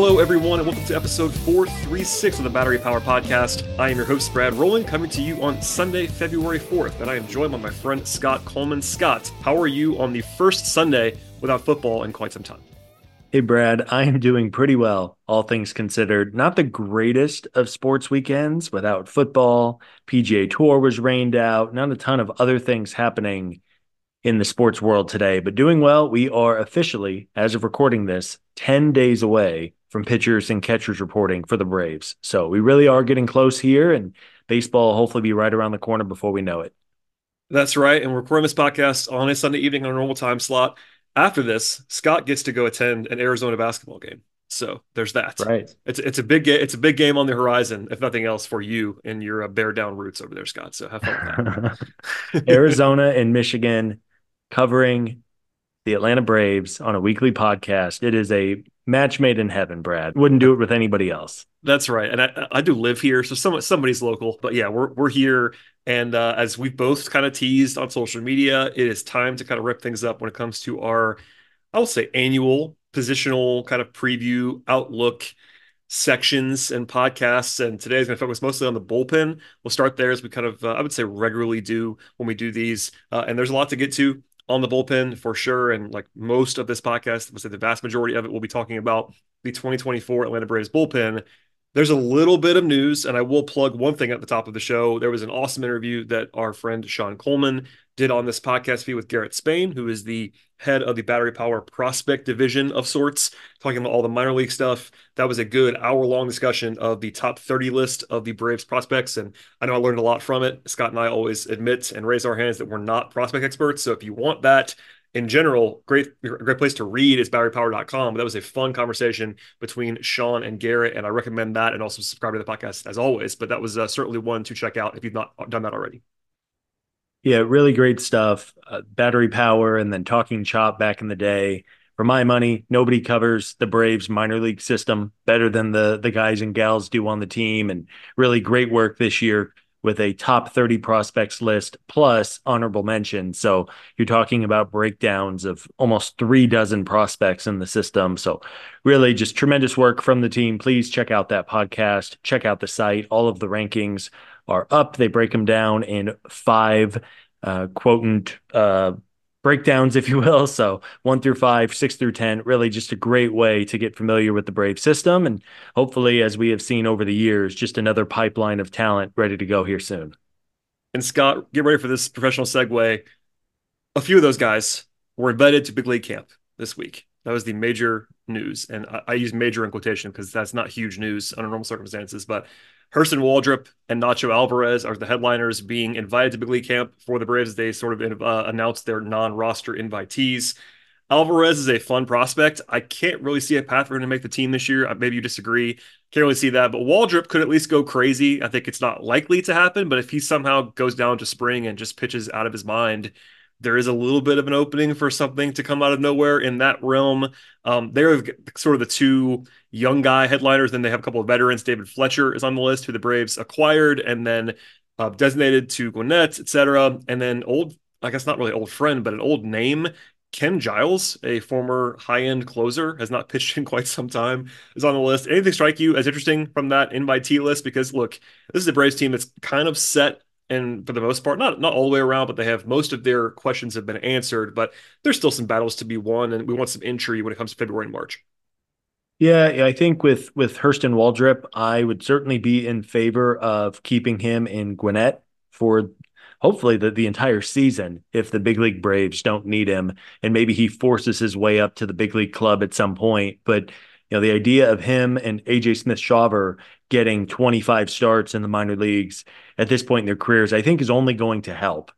Hello, everyone, and welcome to episode 436 of the Battery Power Podcast. I am your host, Brad Rowland, coming to you on Sunday, February 4th, and I am joined by my friend Scott Coleman. Scott, how are you on the first Sunday without football in quite some time? Hey, Brad, I am doing pretty well, all things considered. Not the greatest of sports weekends without football. PGA Tour was rained out, not a ton of other things happening in the sports world today, but doing well. We are officially, as of recording this, 10 days away from pitchers and catchers reporting for the Braves. So we really are getting close here, and baseball will hopefully be right around the corner before we know it. That's right. And we're recording this podcast on a Sunday evening on a normal time slot. After this, Scott gets to go attend an Arizona basketball game. So there's that. Right. It's it's a big ga- it's a big game on the horizon, if nothing else, for you and your uh, bear down roots over there, Scott. So have fun with. Arizona and Michigan covering the Atlanta Braves on a weekly podcast. It is a match made in heaven, Brad. Wouldn't do it with anybody else. That's right. And I, I do live here, so some, somebody's local. But yeah, we're, we're here. And uh, as we both kind of teased on social media, it is time to kind of rip things up when it comes to our, I will say, annual positional kind of preview outlook sections and podcasts. And today is going to focus mostly on the bullpen. We'll start there as we kind of, uh, I would say, regularly do when we do these. Uh, and there's a lot to get to on the bullpen for sure. And like most of this podcast, I say the vast majority of it will be talking about the 2024 Atlanta Braves bullpen. There's a little bit of news, and I will plug one thing at the top of the show. There was an awesome interview that our friend Sean Coleman did on this podcast feed with Garrett Spain, who is the head of the battery power prospect division of sorts, talking about all the minor league stuff. That was a good hour long discussion of the top 30 list of the Braves prospects. And I know I learned a lot from it. Scott and I always admit and raise our hands that we're not prospect experts. So if you want that, in general, great great place to read is batterypower.com. But that was a fun conversation between Sean and Garrett, and I recommend that and also subscribe to the podcast as always. But that was uh, certainly one to check out if you've not done that already. Yeah, really great stuff. Uh, battery power and then talking chop back in the day. For my money, nobody covers the Braves minor league system better than the the guys and gals do on the team and really great work this year with a top 30 prospects list plus honorable mention. So you're talking about breakdowns of almost three dozen prospects in the system. So really just tremendous work from the team. Please check out that podcast, check out the site. All of the rankings are up. They break them down in five uh, quotient uh, breakdowns, if you will. So one through five, six through 10, really just a great way to get familiar with the Brave system. And hopefully, as we have seen over the years, just another pipeline of talent ready to go here soon. And Scott, get ready for this professional segue. A few of those guys were invited to big league camp this week. That was the major news. And I, I use major in quotation because that's not huge news under normal circumstances. But Hurston Waldrep and Nacho Alvarez are the headliners being invited to big league camp for the Braves. They sort of uh, announced their non-roster invitees. Alvarez is a fun prospect. I can't really see a path for him to make the team this year. Uh, maybe you disagree. Can't really see that, but Waldrep could at least go crazy. I think it's not likely to happen, but if he somehow goes down to spring and just pitches out of his mind, there is a little bit of an opening for something to come out of nowhere in that realm. Um, they're sort of the two young guy headliners. Then they have a couple of veterans. David Fletcher is on the list, who the Braves acquired and then uh, designated to Gwinnett, etc. And then old, I guess not really old friend, but an old name. Ken Giles, a former high-end closer, has not pitched in quite some time, is on the list. Anything strike you as interesting from that invitee list? Because look, this is a Braves team that's kind of set and for the most part, not not all the way around, but they have most of their questions have been answered. But there's still some battles to be won, and we want some intrigue when it comes to February and March. Yeah, I think with with Hurston Waldrep, I would certainly be in favor of keeping him in Gwinnett for hopefully the, the entire season if the big league Braves don't need him and maybe he forces his way up to the big league club at some point. But you know, the idea of him and AJ Smith Shawver getting 25 starts in the minor leagues at this point in their careers, I think is only going to help.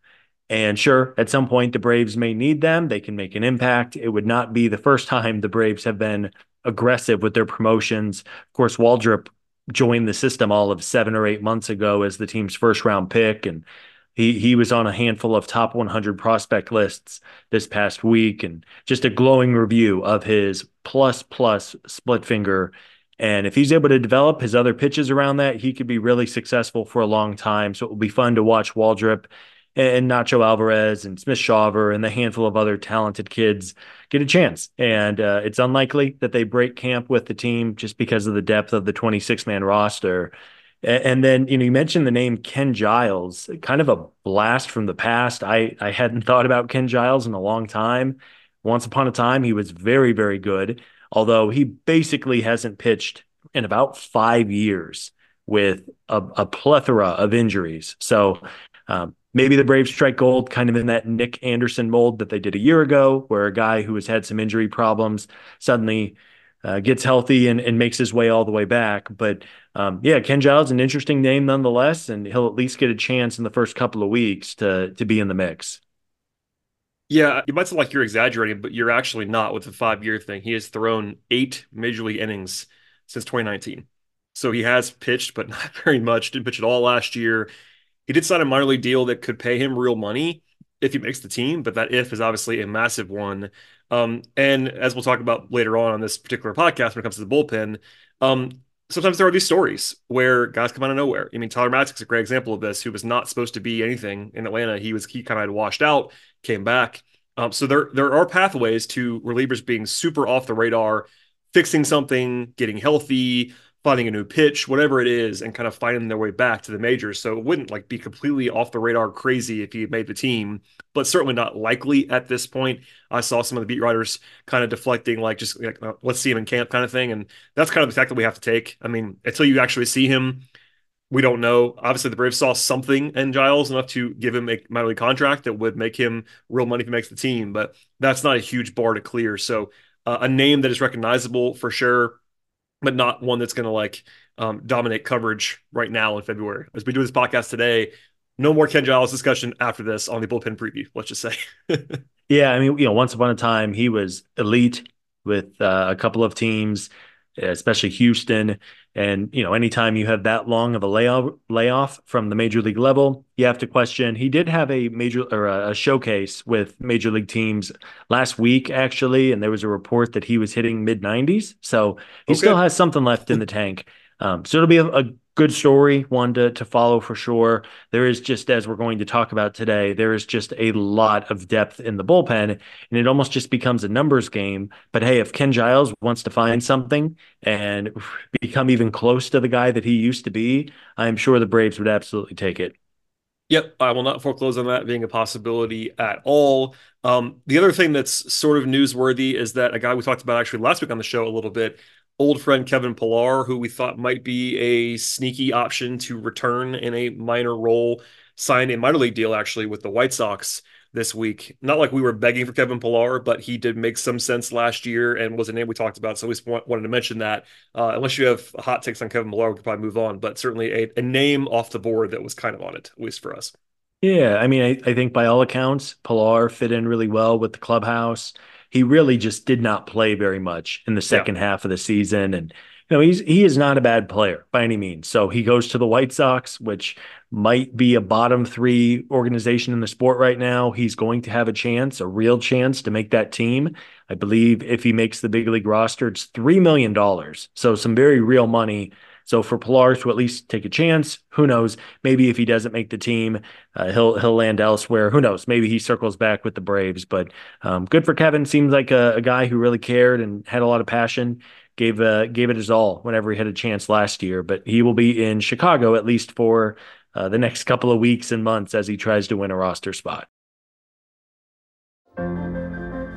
And sure, at some point the Braves may need them. They can make an impact. It would not be the first time the Braves have been aggressive with their promotions. Of course, Waldrep joined the system all of seven or eight months ago as the team's first round pick. And he he was on a handful of top 100 prospect lists this past week, and just a glowing review of his plus plus split finger. And if he's able to develop his other pitches around that, he could be really successful for a long time. So it will be fun to watch Waldrep and Nacho Alvarez and Smith Shawver and the handful of other talented kids get a chance. And uh, it's unlikely that they break camp with the team just because of the depth of the 26 man roster. And then, you know, you mentioned the name Ken Giles, kind of a blast from the past. I, I hadn't thought about Ken Giles in a long time. Once upon a time, he was very, very good, although he basically hasn't pitched in about five years with a, a plethora of injuries. So um, maybe the Braves strike gold kind of in that Nick Anderson mold that they did a year ago, where a guy who has had some injury problems suddenly uh, gets healthy and, and makes his way all the way back. But um, yeah, Ken Giles, an interesting name nonetheless, and he'll at least get a chance in the first couple of weeks to to be in the mix. Yeah, you might sound like you're exaggerating, but you're actually not with the five year thing. He has thrown eight major league innings since 2019. So he has pitched, but not very much. Didn't pitch at all last year. He did sign a minor league deal that could pay him real money if he makes the team, but that if is obviously a massive one. Um, and as we'll talk about later on on this particular podcast when it comes to the bullpen, um, sometimes there are these stories where guys come out of nowhere. I mean, Tyler Matzek's a great example of this, who was not supposed to be anything in Atlanta. He was he kind of washed out, came back. Um, so there there are pathways to relievers being super off the radar, fixing something, getting healthy, finding a new pitch, whatever it is, and kind of finding their way back to the majors. So it wouldn't like be completely off the radar crazy if he made the team, but certainly not likely at this point. I saw some of the beat writers kind of deflecting, like just like, uh, let's see him in camp kind of thing. And that's kind of the fact that we have to take. I mean, until you actually see him, we don't know. Obviously, the Braves saw something in Giles enough to give him a minor league contract that would make him real money if he makes the team, but that's not a huge bar to clear. So uh, a name that is recognizable for sure but not one that's going to like um, dominate coverage right now in February. As we do this podcast today, no more Ken Giles discussion after this on the bullpen preview. Let's just say. yeah, I mean, you know, once upon a time he was elite with uh, a couple of teams, especially Houston. And you know, anytime you have that long of a layoff layoff from the major league level, you have to question. He did have a major or a, showcase with major league teams last week, actually, and there was a report that he was hitting mid 90s. So he okay. still has something left in the tank. Um, so it'll be a, a good story, one to, to follow for sure. There is just, as we're going to talk about today, there is just a lot of depth in the bullpen, and it almost just becomes a numbers game. But hey, if Ken Giles wants to find something and become even close to the guy that he used to be, I'm sure the Braves would absolutely take it. Yep, I will not foreclose on that being a possibility at all. Um, the other thing that's sort of newsworthy is that a guy we talked about actually last week on the show a little bit old friend Kevin Pillar, who we thought might be a sneaky option to return in a minor role, signed a minor league deal actually with the White Sox this week. Not like we were begging for Kevin Pillar, but he did make some sense last year and was a name we talked about. So we just wanted to mention that. Uh, unless you have hot takes on Kevin Pillar, we could probably move on. But certainly a, a name off the board that was kind of on it, at least for us. Yeah, I mean, I, I think by all accounts, Pillar fit in really well with the clubhouse he really just did not play very much in the second yeah. half of the season. And you know, he's he is not a bad player by any means. So he goes to the White Sox, which might be a bottom three organization in the sport right now. He's going to have a chance, a real chance to make that team. I believe if he makes the big league roster, it's three million dollars. So some very real money so for Pillar to at least take a chance, who knows? Maybe if he doesn't make the team, uh, he'll he'll land elsewhere. Who knows? Maybe he circles back with the Braves. But um, good for Kevin. Seems like a, a, guy who really cared and had a lot of passion. Gave uh, gave it his all whenever he had a chance last year. But he will be in Chicago at least for uh, the next couple of weeks and months as he tries to win a roster spot.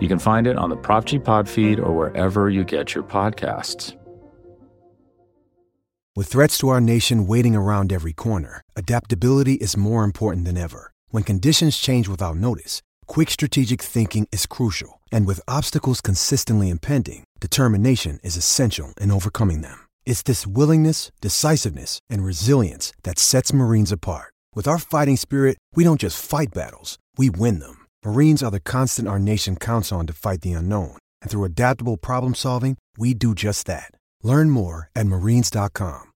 You can find it on the Prop G Pod feed or wherever you get your podcasts. With threats to our nation waiting around every corner, adaptability is more important than ever. When conditions change without notice, quick strategic thinking is crucial. And with obstacles consistently impending, determination is essential in overcoming them. It's this willingness, decisiveness, and resilience that sets Marines apart. With our fighting spirit, we don't just fight battles, we win them. Marines are the constant our nation counts on to fight the unknown. And through adaptable problem solving, we do just that. Learn more at marines.com.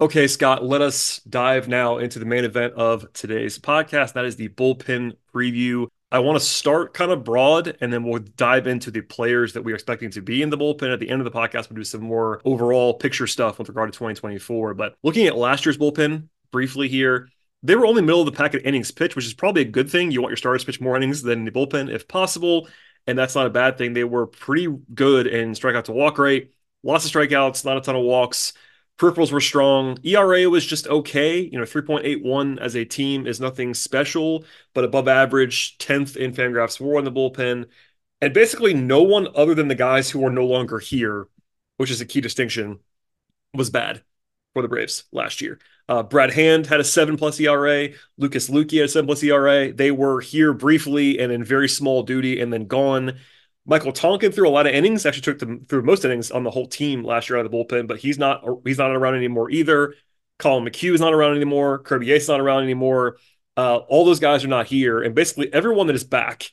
Okay, Scott, let us dive now into the main event of today's podcast. That is the bullpen preview. I want to start kind of broad and then we'll dive into the players that we are expecting to be in the bullpen. At the end of the podcast, we'll do some more overall picture stuff with regard to 2024. But looking at last year's bullpen briefly here, they were only middle of the pack at innings pitch, which is probably a good thing. You want your starters to pitch more innings than the bullpen if possible, and that's not a bad thing. They were pretty good in strikeout to walk rate, lots of strikeouts, not a ton of walks. Peripherals were strong. ERA was just okay. You know, 3.81 as a team is nothing special, but above average, 10th in Fangraphs WAR in the bullpen. And basically, no one other than the guys who are no longer here, which is a key distinction, was bad for the Braves last year. Uh, Brad Hand had a seven plus ERA. Lucas Luetge had a seven plus ERA. They were here briefly and in very small duty and then gone. Michael Tonkin threw a lot of innings. Actually, took them through most innings on the whole team last year out of the bullpen, but he's not he's not around anymore either. Colin McHugh is not around anymore. Kirby Yates is not around anymore. Uh, all those guys are not here, and basically everyone that is back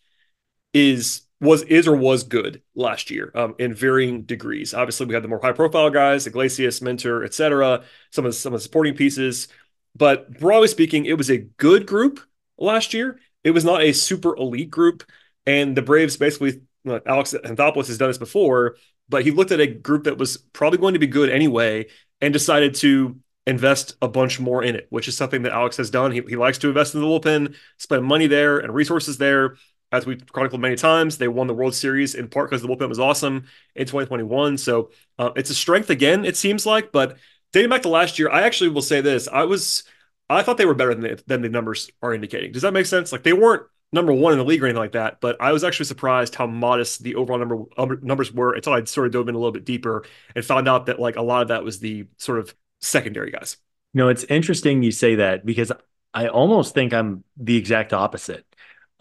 is was is or was good last year um, in varying degrees. Obviously, we had the more high profile guys, Iglesias, Minter, etc. Some of the, some of the supporting pieces, but broadly speaking, it was a good group last year. It was not a super elite group, and the Braves basically Alex Anthopoulos has done this before, but he looked at a group that was probably going to be good anyway and decided to invest a bunch more in it, which is something that Alex has done. He, he likes to invest in the bullpen, spend money there and resources there as we've chronicled many times, they won the World Series in part because the bullpen was awesome in 2021. So uh, it's a strength again, it seems like. But dating back to last year, I actually will say this: I was, I thought they were better than the, than the numbers are indicating. Does that make sense? Like they weren't number one in the league or anything like that, but I was actually surprised how modest the overall number um, numbers were until I sort of dove in a little bit deeper and found out that like a lot of that was the sort of secondary guys. Know, it's interesting you say that because I almost think I'm the exact opposite.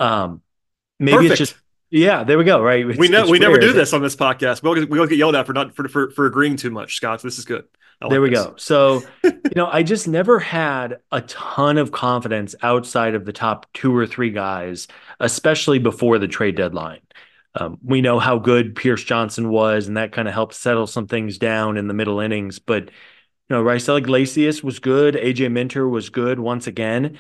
Um, maybe Perfect. it's just yeah, there we go. Right, it's, we know we never do this on this podcast. We'll we'll get yelled at for not for for, for agreeing too much, Scott. So this is good. Like there we this. go. So you know, I just never had a ton of confidence outside of the top two or three guys, especially before the trade deadline. Um, we know how good Pierce Johnson was, and that kind of helped settle some things down in the middle innings. But you know, Raisel Iglesias was good. AJ Minter was good once again.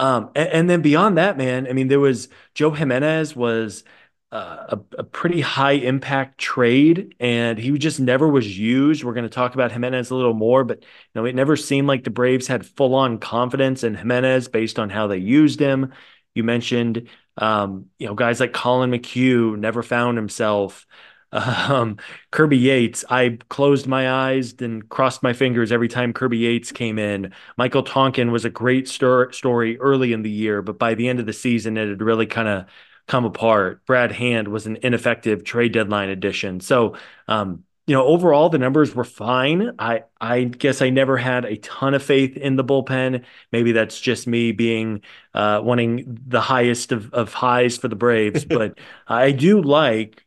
Um, and, and, then beyond that, man, I mean, there was Joe Jimenez was uh, a, a, pretty high impact trade, and he just never was used. We're going to talk about Jimenez a little more, but you know, it never seemed like the Braves had full on confidence in Jimenez based on how they used him. You mentioned, um, you know, guys like Colin McHugh never found himself. Um, Kirby Yates, I closed my eyes and crossed my fingers every time Kirby Yates came in. Michael Tonkin was a great stor- story early in the year, but by the end of the season, it had really kind of come apart. Brad Hand was an ineffective trade deadline addition. So, um, you know, overall the numbers were fine. I I guess I never had a ton of faith in the bullpen. Maybe that's just me being uh, wanting the highest of, of highs for the Braves, but I do like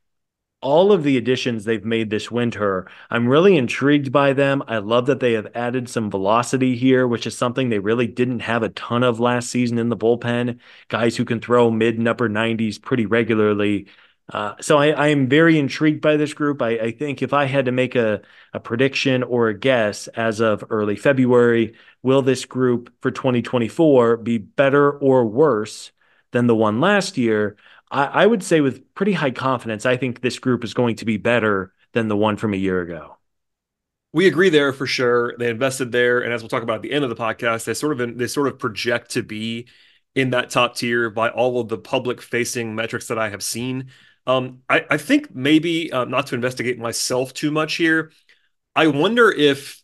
all of the additions they've made this winter. I'm really intrigued by them. I love that they have added some velocity here, which is something they really didn't have a ton of last season in the bullpen. Guys who can throw mid and upper 90s pretty regularly. Uh, so I, I, am very intrigued by this group. I, I, think if I had to make a, a prediction or a guess as of early February, will this group for 2024 be better or worse than the one last year? I, I would say with pretty high confidence, I think this group is going to be better than the one from a year ago. We agree there for sure. They invested there, and as we'll talk about at the end of the podcast, they sort of they sort of project to be in that top tier by all of the public facing metrics that I have seen. Um, I, I, think maybe uh, not to investigate myself too much here. I wonder if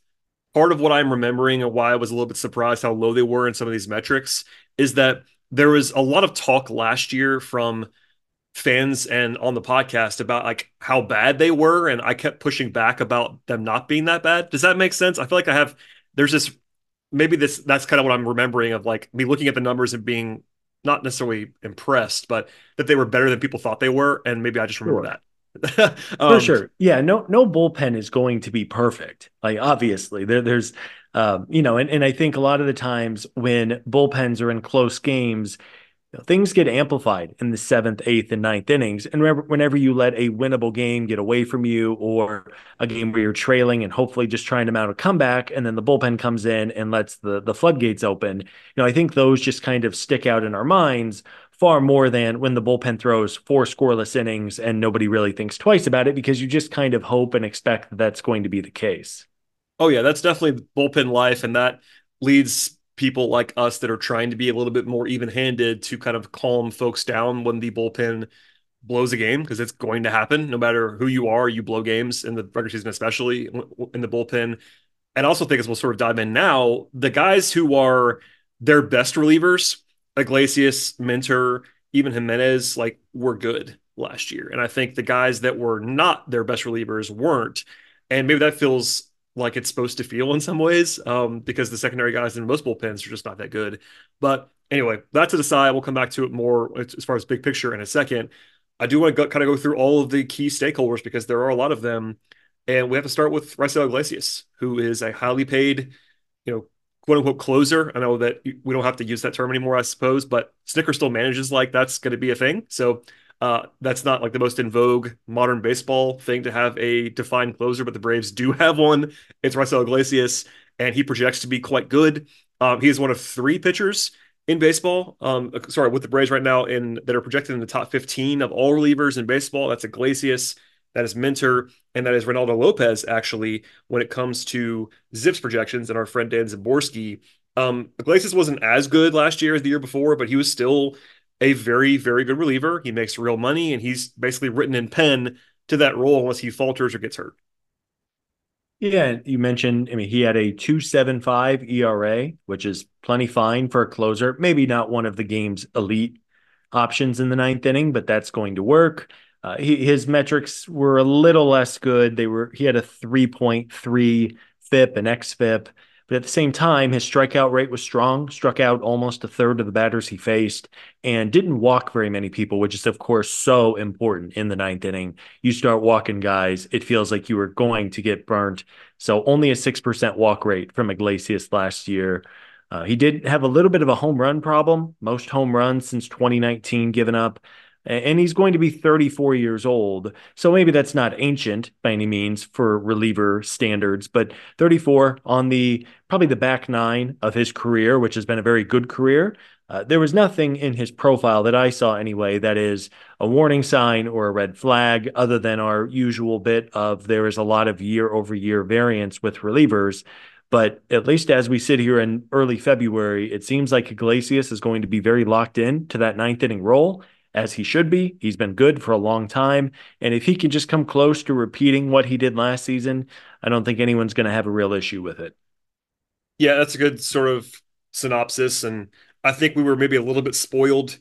part of what I'm remembering and why I was a little bit surprised how low they were in some of these metrics is that there was a lot of talk last year from fans and on the podcast about like how bad they were and I kept pushing back about them not being that bad. Does that make sense? I feel like I have there's this maybe this that's kind of what I'm remembering of like me looking at the numbers and being not necessarily impressed, but that they were better than people thought they were and maybe I just remember sure. that. um, For sure. Yeah, no no bullpen is going to be perfect. Like obviously there there's um, you know, and, and I think a lot of the times when bullpens are in close games, things get amplified in the seventh, eighth, and ninth innings. And whenever, whenever you let a winnable game get away from you, or a game where you're trailing and hopefully just trying to mount a comeback, and then the bullpen comes in and lets the the floodgates open, you know, I think those just kind of stick out in our minds far more than when the bullpen throws four scoreless innings and nobody really thinks twice about it because you just kind of hope and expect that that's going to be the case. Oh yeah, that's definitely bullpen life, and that leads people like us that are trying to be a little bit more even-handed to kind of calm folks down when the bullpen blows a game because it's going to happen. No matter who you are you blow games in the regular season especially in the bullpen. And also think as we'll sort of dive in now the guys who are their best relievers Iglesias Minter even Jimenez like were good last year. And I think the guys that were not their best relievers weren't. And maybe that feels like it's supposed to feel in some ways um, because the secondary guys in most bullpens are just not that good. But anyway, that to the side. We'll come back to it more as far as big picture in a second. I do want to go, kind of go through all of the key stakeholders because there are a lot of them. And we have to start with Raisel Iglesias, who is a highly paid, you know, quote unquote closer. I know that we don't have to use that term anymore, I suppose, but Snitker still manages like that's going to be a thing. So uh, that's not like the most in vogue modern baseball thing to have a defined closer, but the Braves do have one. It's Raisel Iglesias, and he projects to be quite good. Um, he is one of three pitchers in baseball. Um, sorry, with the Braves right now, in that are projected in the top 15 of all relievers in baseball. That's Iglesias, that is Minter, and that is Reynaldo Lopez. Actually, when it comes to ZiPS projections, and our friend Dan Szymborski, um, Iglesias wasn't as good last year as the year before, but he was still a very, very good reliever. He makes real money, and he's basically written in pen to that role unless he falters or gets hurt. Yeah, you mentioned, I mean, he had a 275 ERA, which is plenty fine for a closer. Maybe not one of the game's elite options in the ninth inning, but that's going to work. Uh, he, his metrics were a little less good. They were he had a 3.3 FIP and XFIP. But at the same time, his strikeout rate was strong, struck out almost a third of the batters he faced, and didn't walk very many people, which is, of course, so important in the ninth inning. You start walking guys, it feels like you are going to get burnt. So only a 6% walk rate from Iglesias last year. Uh, he did have a little bit of a home run problem, most home runs since 2019 given up and he's going to be 34 years old. So maybe that's not ancient by any means for reliever standards, but 34 on the probably the back nine of his career, which has been a very good career. Uh, there was nothing in his profile that I saw anyway that is a warning sign or a red flag, other than our usual bit of there is a lot of year over year variance with relievers. But at least as we sit here in early February, it seems like Iglesias is going to be very locked in to that ninth inning role as he should be. He's been good for a long time. And if he can just come close to repeating what he did last season, I don't think anyone's going to have a real issue with it. Yeah, that's a good sort of synopsis. And I think we were maybe a little bit spoiled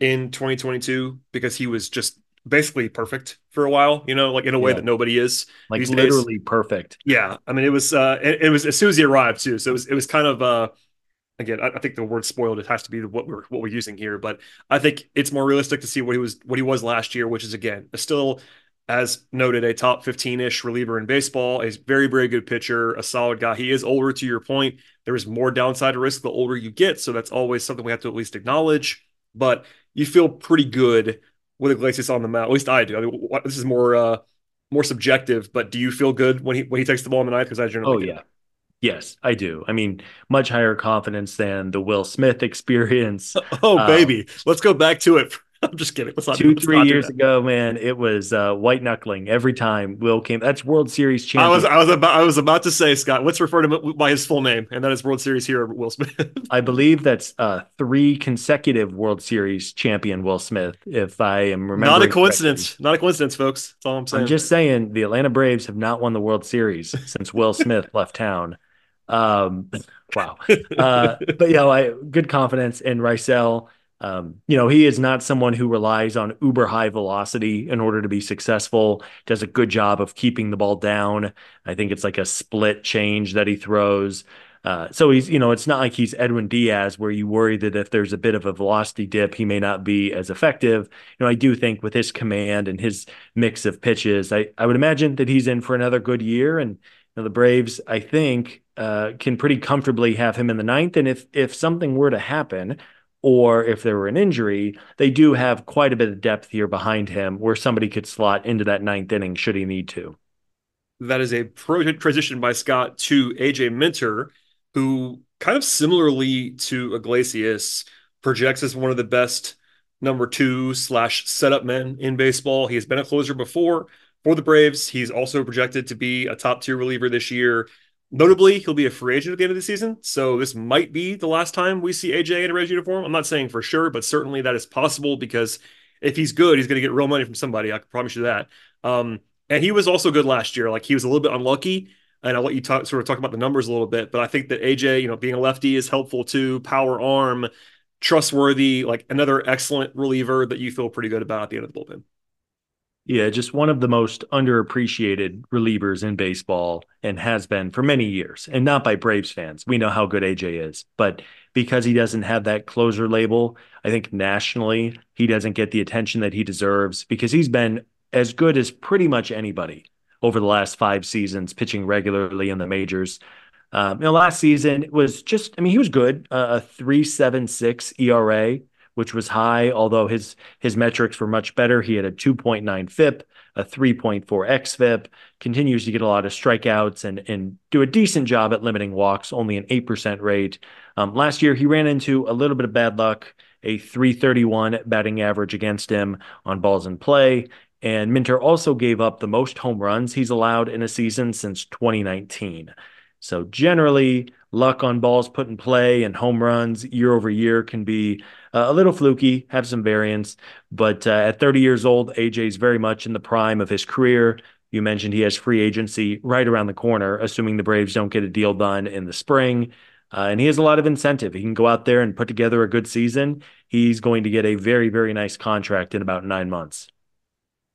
in 2022 because he was just basically perfect for a while, you know, like in a way yeah. that nobody is. Like literally days. perfect. Yeah. I mean, it was, uh, it, it was as soon as he arrived too. So it was, it was kind of, uh, again, I, I, think the word spoiled it has to be what we're what we're using here, but I think it's more realistic to see what he was what he was last year, which is again still as noted a top 15-ish reliever in baseball, a very very good pitcher, a solid guy. He is older to your point. There is more downside risk the older you get, so that's always something we have to at least acknowledge, but you feel pretty good with Iglesias on the mound. At least I do. I mean, this is more uh more subjective, but do you feel good when he when he takes the ball in the ninth? Because I generally oh yeah, Yes, I do. I mean, much higher confidence than the Will Smith experience. Oh, um, baby. Let's go back to it I'm just kidding. Let's not, Two, three years ago, man, it was uh, white knuckling every time Will came. That's World Series champion. I was I was about I was about to say Scott. Let's refer to him by his full name, and that is World Series hero Will Smith. I believe that's uh, three consecutive World Series champion Will Smith. If I am remembering, not a correctly. coincidence. Not a coincidence, folks. That's all I'm saying. I'm just saying the Atlanta Braves have not won the World Series since Will Smith left town. Um, wow. Uh, but you know, I good confidence in Raisel. Um, you know, he is not someone who relies on uber high velocity in order to be successful. Does a good job of keeping the ball down. I think it's like a split change that he throws. Uh, so he's, you know, it's not like he's Edwin Diaz where you worry that if there's a bit of a velocity dip, he may not be as effective. You know, I do think with his command and his mix of pitches, I, I would imagine that he's in for another good year. And you know, the Braves, I think, uh, can pretty comfortably have him in the ninth. And if if something were to happen, or if there were an injury, they do have quite a bit of depth here behind him where somebody could slot into that ninth inning should he need to. that is a pro transition by Scott to AJ Minter, who kind of similarly to Iglesias projects as one of the best number two slash setup men in baseball. He has been a closer before for the Braves. He's also projected to be a top tier reliever this year. Notably, he'll be a free agent at the end of the season, so this might be the last time we see AJ in a Reds uniform. I'm not saying for sure, but certainly that is possible because if he's good, he's going to get real money from somebody. I can promise you that. Um, and he was also good last year. Like he was a little bit unlucky, and I'll let you talk, sort of talk about the numbers a little bit. But I think that AJ, you know, being a lefty is helpful too. Power arm, trustworthy, like another excellent reliever that you feel pretty good about at the end of the bullpen. Yeah, just one of the most underappreciated relievers in baseball and has been for many years, and not by Braves fans. We know how good AJ is, but because he doesn't have that closer label, I think nationally he doesn't get the attention that he deserves because he's been as good as pretty much anybody over the last five seasons, pitching regularly in the majors. Um, you know, last season was just, I mean, he was good, uh, a 3.76 ERA which was high, although his his metrics were much better. He had a 2.9 FIP, a 3.4 xFIP, continues to get a lot of strikeouts and and do a decent job at limiting walks, only an 8% rate. Um, last year, he ran into a little bit of bad luck, a 331 batting average against him on balls in play. And Minter also gave up the most home runs he's allowed in a season since 2019. So generally, luck on balls put in play and home runs year over year can be uh, a little fluky, have some variance. But uh, at 30 years old, AJ is very much in the prime of his career. You mentioned he has free agency right around the corner, assuming the Braves don't get a deal done in the spring. Uh, and he has a lot of incentive. He can go out there and put together a good season. He's going to get a very, very nice contract in about nine months.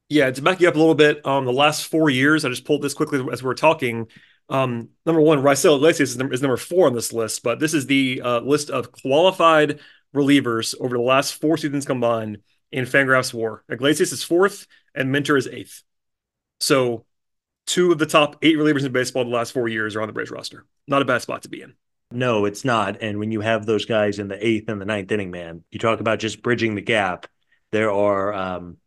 Yeah, to back you up a little bit, um, the last four years, I just pulled this quickly as we are talking. Um, number one, Raisel Iglesias is number, is number, four on this list, but this is the uh, list of qualified relievers over the last four seasons combined in Fangraphs WAR. Iglesias is fourth, and Minter is eighth. So, two of the top eight relievers in baseball the last four years are on the Braves roster. Not a bad spot to be in. No, it's not. And when you have those guys in the eighth and the ninth inning, man, you talk about just bridging the gap. There are, um,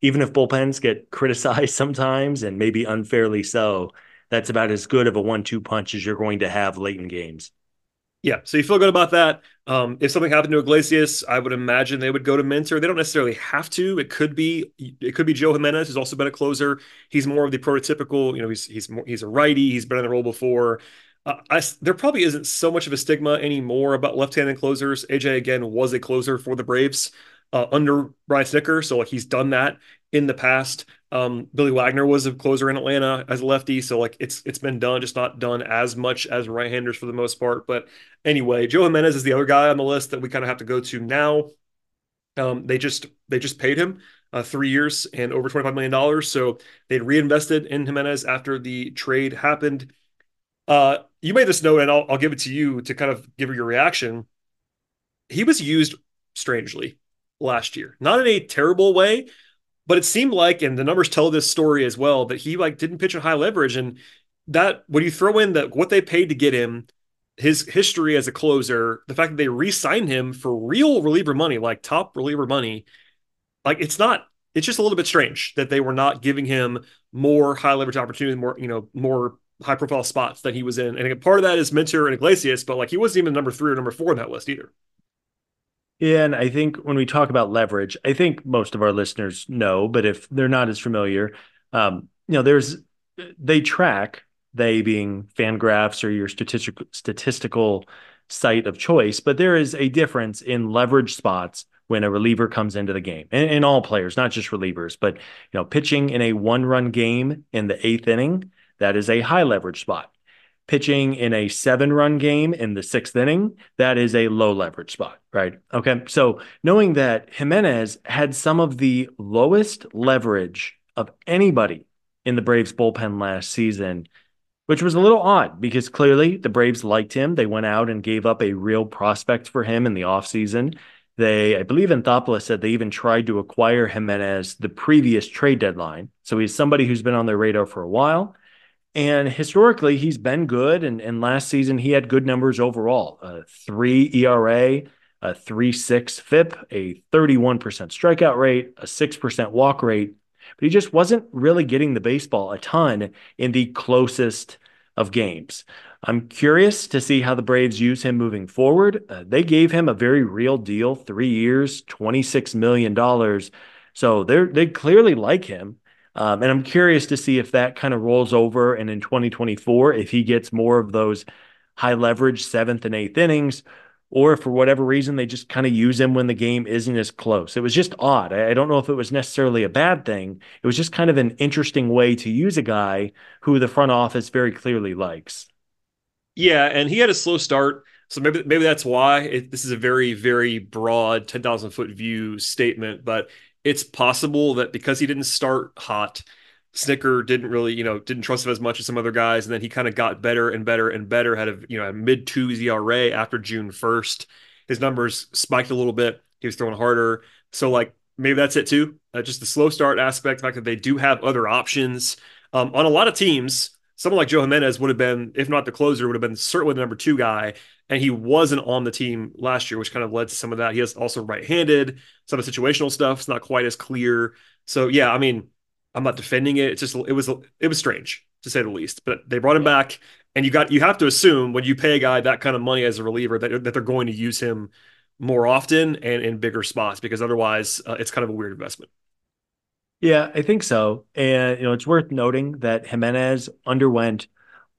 even if bullpens get criticized sometimes and maybe unfairly so, that's about as good of a one-two punch as you're going to have late in games. Yeah, so you feel good about that. Um, if something happened to Iglesias, I would imagine they would go to Minter. They don't necessarily have to. It could be it could be Joe Jimenez, who's also been a closer. He's more of the prototypical. You know, he's he's more, he's a righty. He's been in the role before. Uh, I, there probably isn't so much of a stigma anymore about left-handed closers. AJ again was a closer for the Braves uh, under Brian Snitker, so like he's done that in the past. Um, Billy Wagner was a closer in Atlanta as a lefty, so like it's it's been done, just not done as much as right-handers for the most part. But anyway, Joe Jimenez is the other guy on the list that we kind of have to go to now. Um, they just they just paid him uh, three years and over twenty five million dollars, so they'd reinvested in Jimenez after the trade happened. Uh, you made this note, and I'll I'll give it to you to kind of give your reaction. He was used strangely last year, not in a terrible way, but it seemed like, and the numbers tell this story as well, that he like didn't pitch at high leverage. And that when you throw in that what they paid to get him, his history as a closer, the fact that they re-signed him for real reliever money, like top reliever money, like it's not, it's just a little bit strange that they were not giving him more high leverage opportunity, more, you know, more high profile spots that he was in. And part of that is Minter and Iglesias, but like he wasn't even number three or number four in that list either. Yeah, and I think when we talk about leverage, I think most of our listeners know, but if they're not as familiar, um, you know, there's they track they being Fangraphs or your statistical statistical site of choice, but there is a difference in leverage spots when a reliever comes into the game, and, and all players, not just relievers, but you know, pitching in a one-run game in the eighth inning, that is a high leverage spot. Pitching in a seven-run game in the sixth inning, that is a low leverage spot, right? Okay, so knowing that Jimenez had some of the lowest leverage of anybody in the Braves bullpen last season which was a little odd because clearly the Braves liked him. They went out and gave up a real prospect for him in the offseason. They, I believe Anthopoulos said they even tried to acquire Jimenez the previous trade deadline. So he's somebody who's been on their radar for a while. And historically, he's been good. And, and last season, he had good numbers overall a three ERA, a 3 6 FIP, a 31% strikeout rate, a 6% walk rate but he just wasn't really getting the baseball a ton in the closest of games. I'm curious to see how the Braves use him moving forward. Uh, they gave him a very real deal, three years, $26 million. So they they clearly like him. Um, and I'm curious to see if that kind of rolls over and in 2024, if he gets more of those high leverage seventh and eighth innings, or for whatever reason they just kind of use him when the game isn't as close. It was just odd. I don't know if it was necessarily a bad thing. It was just kind of an interesting way to use a guy who the front office very clearly likes. Yeah, and he had a slow start, so maybe maybe that's why it, this is a very very broad ten thousand foot view statement. But it's possible that because he didn't start hot, Snitker didn't really, you know, didn't trust him as much as some other guys, and then he kind of got better and better and better. Had a you know a mid two ERA after June first. His numbers spiked a little bit. He was throwing harder. So like maybe that's it too. Uh, just the slow start aspect, the fact that they do have other options um, on a lot of teams. Someone like Joe Jimenez would have been, if not the closer, would have been certainly the number two guy, and he wasn't on the team last year, which kind of led to some of that. He is also right-handed. Some of the situational stuff is not quite as clear. So yeah, I mean I'm not defending it. It's just it was it was strange to say the least. But they brought him back, and you got you have to assume when you pay a guy that kind of money as a reliever that that they're going to use him more often and in bigger spots because otherwise uh, it's kind of a weird investment. Yeah, I think so. And you know, it's worth noting that Jimenez underwent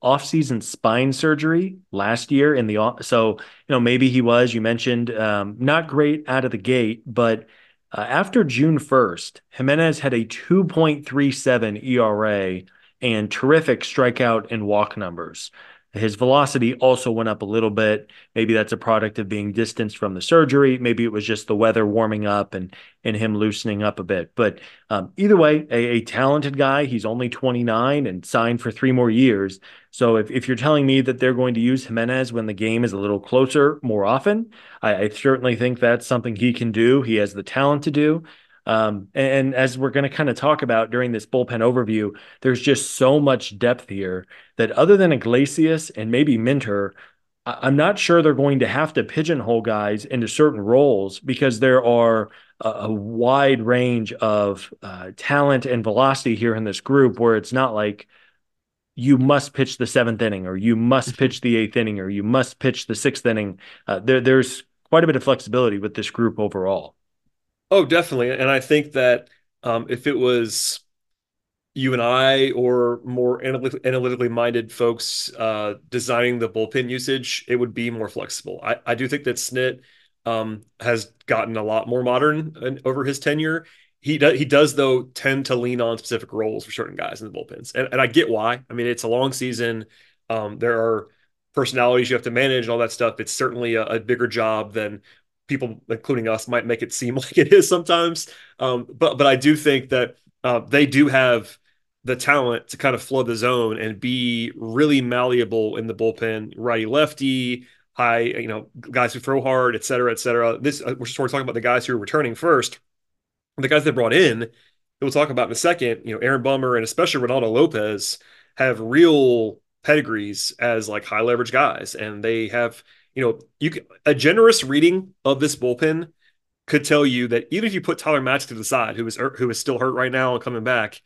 off-season spine surgery last year in the so you know maybe he was you mentioned um, not great out of the gate, but uh, after June 1st, Jimenez had a 2.37 ERA and terrific strikeout and walk numbers. His velocity also went up a little bit. Maybe that's a product of being distanced from the surgery. Maybe it was just the weather warming up and and him loosening up a bit. But um, either way, a, a, talented guy. He's only 29 and signed for three more years. So if, if you're telling me that they're going to use Jimenez when the game is a little closer more often, I, I certainly think that's something he can do. He has the talent to do. Um, and, and, as we're going to kind of talk about during this bullpen overview, there's just so much depth here that other than Iglesias and maybe Minter, I- am not sure they're going to have to pigeonhole guys into certain roles because there are a, a wide range of uh, talent and velocity here in this group where it's not like you must pitch the seventh inning or you must pitch the eighth inning or you must pitch the sixth inning. Uh, there, there's quite a bit of flexibility with this group overall. Oh, definitely. And I think that um, if it was you and I or more analytically minded folks uh, designing the bullpen usage, it would be more flexible. I, I do think that Snit um, has gotten a lot more modern in, over his tenure. He does, he does though tend to lean on specific roles for certain guys in the bullpens, and, and I get why. I mean, it's a long season. Um, there are personalities you have to manage and all that stuff. It's certainly a, a bigger job than people, including us, might make it seem like it is sometimes. Um, but but I do think that uh, they do have the talent to kind of flood the zone and be really malleable in the bullpen, righty lefty, high, you know, guys who throw hard, et cetera, et cetera. This uh, we're sort of talking about the guys who are returning first. The guys they brought in, we'll talk about in a second. You know, Aaron Bummer and especially Reynaldo Lopez have real pedigrees as like high leverage guys, and they have you know, you can, a generous reading of this bullpen could tell you that even if you put Tyler Matzek to the side, who is who is still hurt right now and coming back,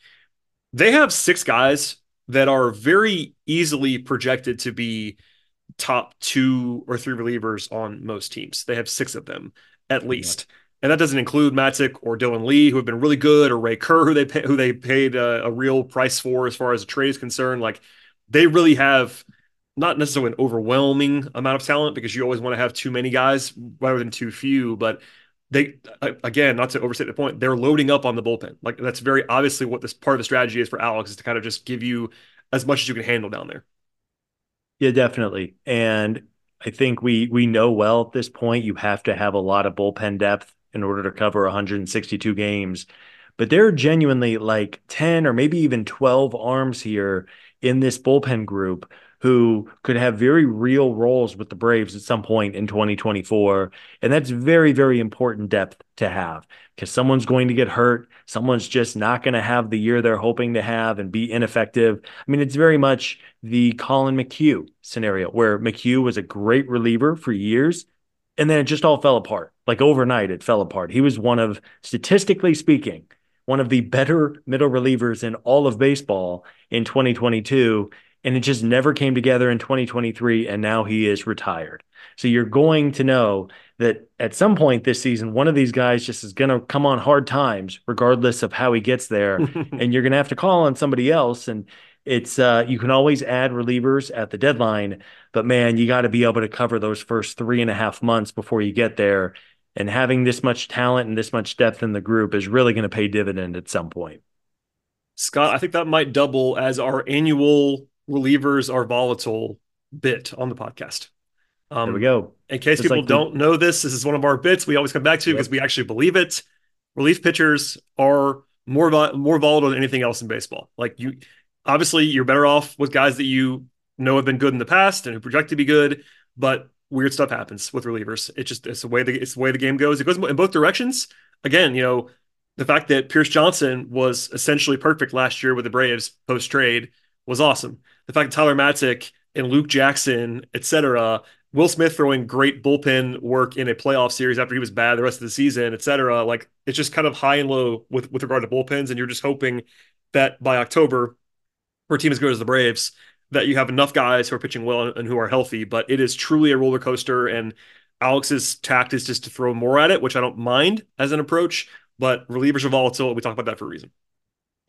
they have six guys that are very easily projected to be top two or three relievers on most teams. They have six of them. at least. Yeah. And that doesn't include Matzek or Dylan Lee, who have been really good, or Ray Kerr, who they pay, who they paid a, a real price for as far as the trade is concerned. Like they really have not necessarily an overwhelming amount of talent because you always want to have too many guys rather than too few, but they again, not to overstate the point, they're loading up on the bullpen. Like that's very obviously what this part of the strategy is for Alex is to kind of just give you as much as you can handle down there. Yeah, definitely. And I think we we know well at this point you have to have a lot of bullpen depth in order to cover 162 games. But there are genuinely like 10 or maybe even 12 arms here in this bullpen group who could have very real roles with the Braves at some point in 2024. And that's very, very important depth to have because someone's going to get hurt. Someone's just not going to have the year they're hoping to have and be ineffective. I mean, it's very much the Collin McHugh scenario where McHugh was a great reliever for years. And then it just all fell apart. Like overnight, it fell apart. He was one of, statistically speaking, one of the better middle relievers in all of baseball in 2022 and it just never came together in 2023 and now he is retired. So you're going to know that at some point this season one of these guys just is going to come on hard times regardless of how he gets there and you're going to have to call on somebody else and it's uh, you can always add relievers at the deadline but man you got to be able to cover those first three and a half months before you get there and having this much talent and this much depth in the group is really going to pay dividend at some point. Scott, I think that might double as our annual relievers are volatile bit on the podcast. Um, there we go. In case Just people like don't know this, this is one of our bits we always come back to yep. because we actually believe it. Relief pitchers are more more volatile than anything else in baseball. Like you, obviously, you're better off with guys that you know have been good in the past and who project to be good. But weird stuff happens with relievers. It's just it's the way the it's the way the game goes. It goes in both directions. Again, you know, the fact that Pierce Johnson was essentially perfect last year with the Braves post trade was awesome. The fact that Tyler Matzek and Luke Jackson, etc., Will Smith throwing great bullpen work in a playoff series after he was bad the rest of the season, etc. Like it's just kind of high and low with with regard to bullpens, and you're just hoping that by October, for a team as good as the Braves, that you have enough guys who are pitching well and who are healthy. But it is truly a roller coaster, and Alex's tact is just to throw more at it, which I don't mind as an approach. But relievers are volatile. We talk about that for a reason.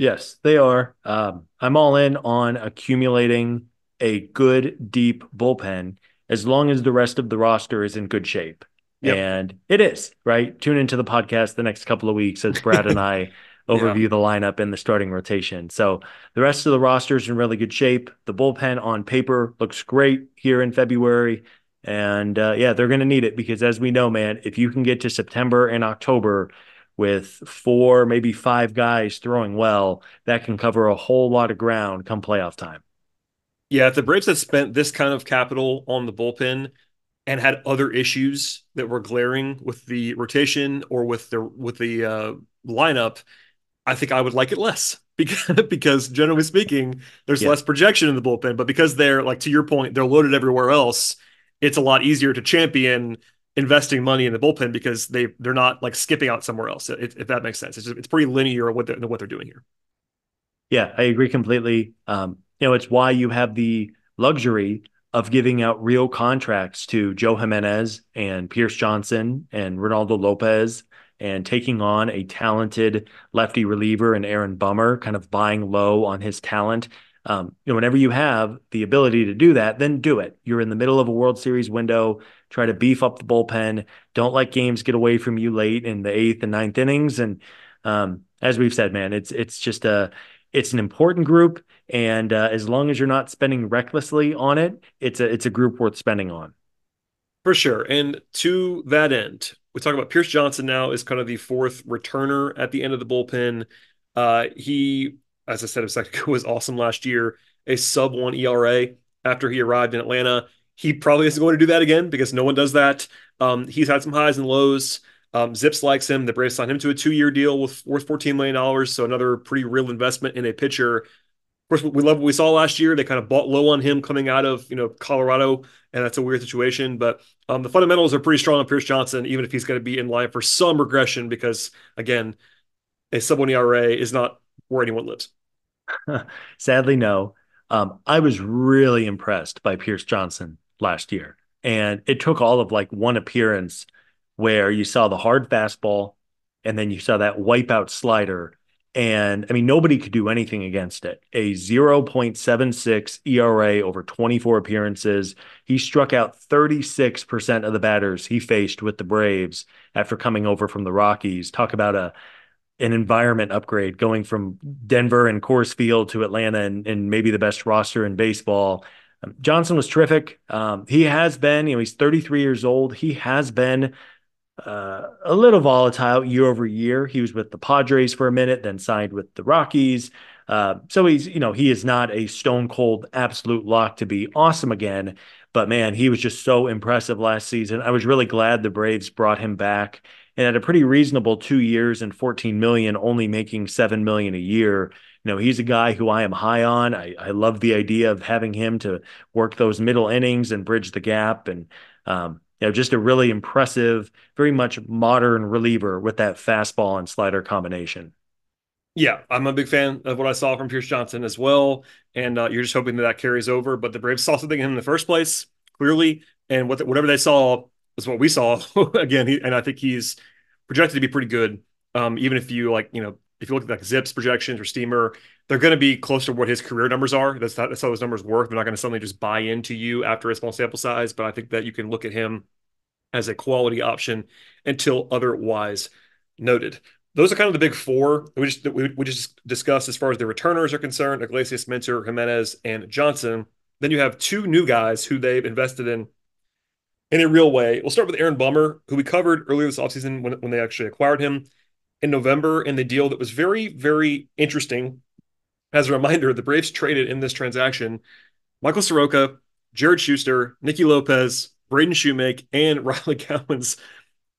Yes, they are. Um, I'm all in on accumulating a good, deep bullpen as long as the rest of the roster is in good shape. Yep. And it is, right? Tune into the podcast the next couple of weeks as Brad and I overview yeah. the lineup and the starting rotation. So the rest of the roster is in really good shape. The bullpen on paper looks great here in February. And uh, yeah, they're going to need it because, as we know, man, if you can get to September and October with four, maybe five guys throwing well, that can cover a whole lot of ground come playoff time. Yeah, if the Braves had spent this kind of capital on the bullpen and had other issues that were glaring with the rotation or with the with the uh, lineup, I think I would like it less because because generally speaking, there's yeah. less projection in the bullpen. But because they're like to your point, they're loaded everywhere else. It's a lot easier to champion investing money in the bullpen because they they're not like skipping out somewhere else. If, if that makes sense, it's just, it's pretty linear what they're, what they're doing here. Yeah, I agree completely. Um, you know, it's why you have the luxury of giving out real contracts to Joe Jimenez and Pierce Johnson and Reynaldo Lopez and taking on a talented lefty reliever and Aaron Bummer, kind of buying low on his talent. Um, you know, whenever you have the ability to do that, then do it. You're in the middle of a World Series window try to beef up the bullpen. Don't let games get away from you late in the eighth and ninth innings. And um, as we've said, man, it's it's just a it's an important group, and uh, as long as you're not spending recklessly on it, it's a it's a group worth spending on. For sure. And to that end, we talk about Pierce Johnson now is kind of the fourth returner at the end of the bullpen. Uh, he, as I said a second ago, was awesome last year, a sub one ERA after he arrived in Atlanta. He probably isn't going to do that again because no one does that. Um, he's had some highs and lows. Um, Zips likes him. The Braves signed him to a two-year deal with worth $14 million, so another pretty real investment in a pitcher. Of course, we love what we saw last year. They kind of bought low on him coming out of you know Colorado, and that's a weird situation. But um, the fundamentals are pretty strong on Pierce Johnson, even if he's going to be in line for some regression, because again, a sub one ERA is not where anyone lives. Sadly, no. Um, I was really impressed by Pierce Johnson last year. And it took all of like one appearance where you saw the hard fastball and then you saw that wipeout slider. And I mean, nobody could do anything against it. A 0.76 ERA over 24 appearances. He struck out 36% of the batters he faced with the Braves after coming over from the Rockies. Talk about a an environment upgrade going from Denver and Coors Field to Atlanta and, and maybe the best roster in baseball. Um, Johnson was terrific. Um, he has been, you know, he's 33 years old. He has been uh, a little volatile year over year. He was with the Padres for a minute, then signed with the Rockies. Uh, so he's, you know, he is not a stone cold absolute lock to be awesome again. But man, he was just so impressive last season. I was really glad the Braves brought him back and at a pretty reasonable two years and 14 million, only making seven million a year. You know, he's a guy who I am high on. I, I love the idea of having him to work those middle innings and bridge the gap. And um, you know, just a really impressive, very much modern reliever with that fastball and slider combination. Yeah, I'm a big fan of what I saw from Pierce Johnson as well, and uh, you're just hoping that that carries over. But the Braves saw something in him in the first place, clearly, and what the, whatever they saw was what we saw again. He, and I think he's projected to be pretty good. Um, even if you like, you know, if you look at like Zips projections or Steamer, they're going to be close to what his career numbers are. That's that's how those numbers work. They're not going to suddenly just buy into you after a small sample size. But I think that you can look at him as a quality option until otherwise noted. Those are kind of the big four we just we, we just discussed as far as the returners are concerned: Iglesias, Minter, Jimenez, and Johnson. Then you have two new guys who they've invested in in a real way. We'll start with Aaron Bummer, who we covered earlier this offseason when, when they actually acquired him in November in the deal that was very, very interesting. As a reminder, the Braves traded in this transaction Michael Soroka, Jared Schuster, Nicky Lopez, Braden Shewmake, and Riley Gowens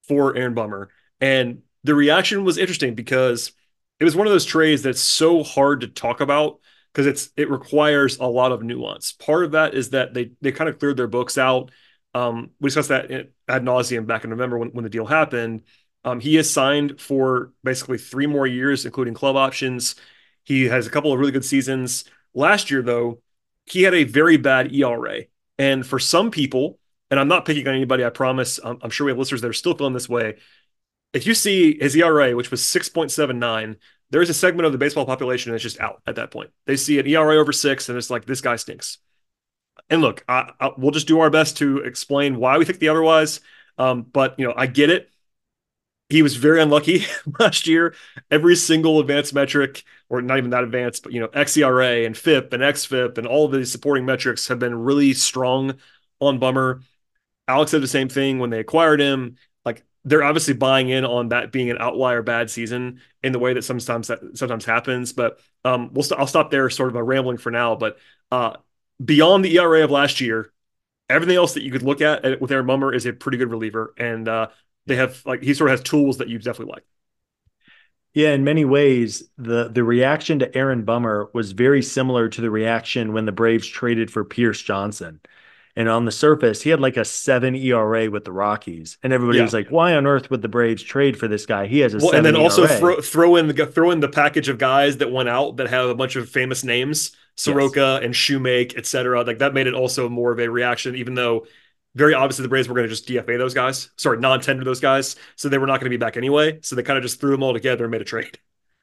for Aaron Bummer. And the reaction was interesting because it was one of those trades that's so hard to talk about because it's it requires a lot of nuance. Part of that is that they they kind of cleared their books out um, we discussed that ad nauseum back in November when, when the deal happened. Um, he is signed for basically three more years, including club options. He has a couple of really good seasons. Last year, though, he had a very bad ERA. And for some people, and I'm not picking on anybody, I promise, I'm, I'm sure we have listeners that are still feeling this way. If you see his ERA, which was 6.79, there's a segment of the baseball population that's just out at that point. They see an ERA over six, and it's like, this guy stinks. And look, I, I, we'll just do our best to explain why we think the otherwise. Um, but you know, I get it. He was very unlucky last year. Every single advanced metric, or not even that advanced, but you know, xERA and FIP and xFIP and all of these supporting metrics have been really strong on Bummer. Alex said the same thing when they acquired him. Like they're obviously buying in on that being an outlier bad season in the way that sometimes that sometimes happens. But um, we'll i st- I'll stop there, sort of a rambling for now. But uh, beyond the ERA of last year, everything else that you could look at with Aaron Bummer is a pretty good reliever, and uh, they have like he sort of has tools that you definitely like. Yeah, in many ways, the the reaction to Aaron Bummer was very similar to the reaction when the Braves traded for Pierce Johnson. And on the surface, he had like a seven ERA with the Rockies, and everybody yeah. was like, "Why on earth would the Braves trade for this guy? He has a well, and then ERA. also throw, throw in the throw in the package of guys that went out that have a bunch of famous names, Soroka yes. and Shewmake, etc. Like that made it also more of a reaction, even though very obviously the Braves were going to just DFA those guys, sorry, non-tender those guys, so they were not going to be back anyway. So they kind of just threw them all together and made a trade.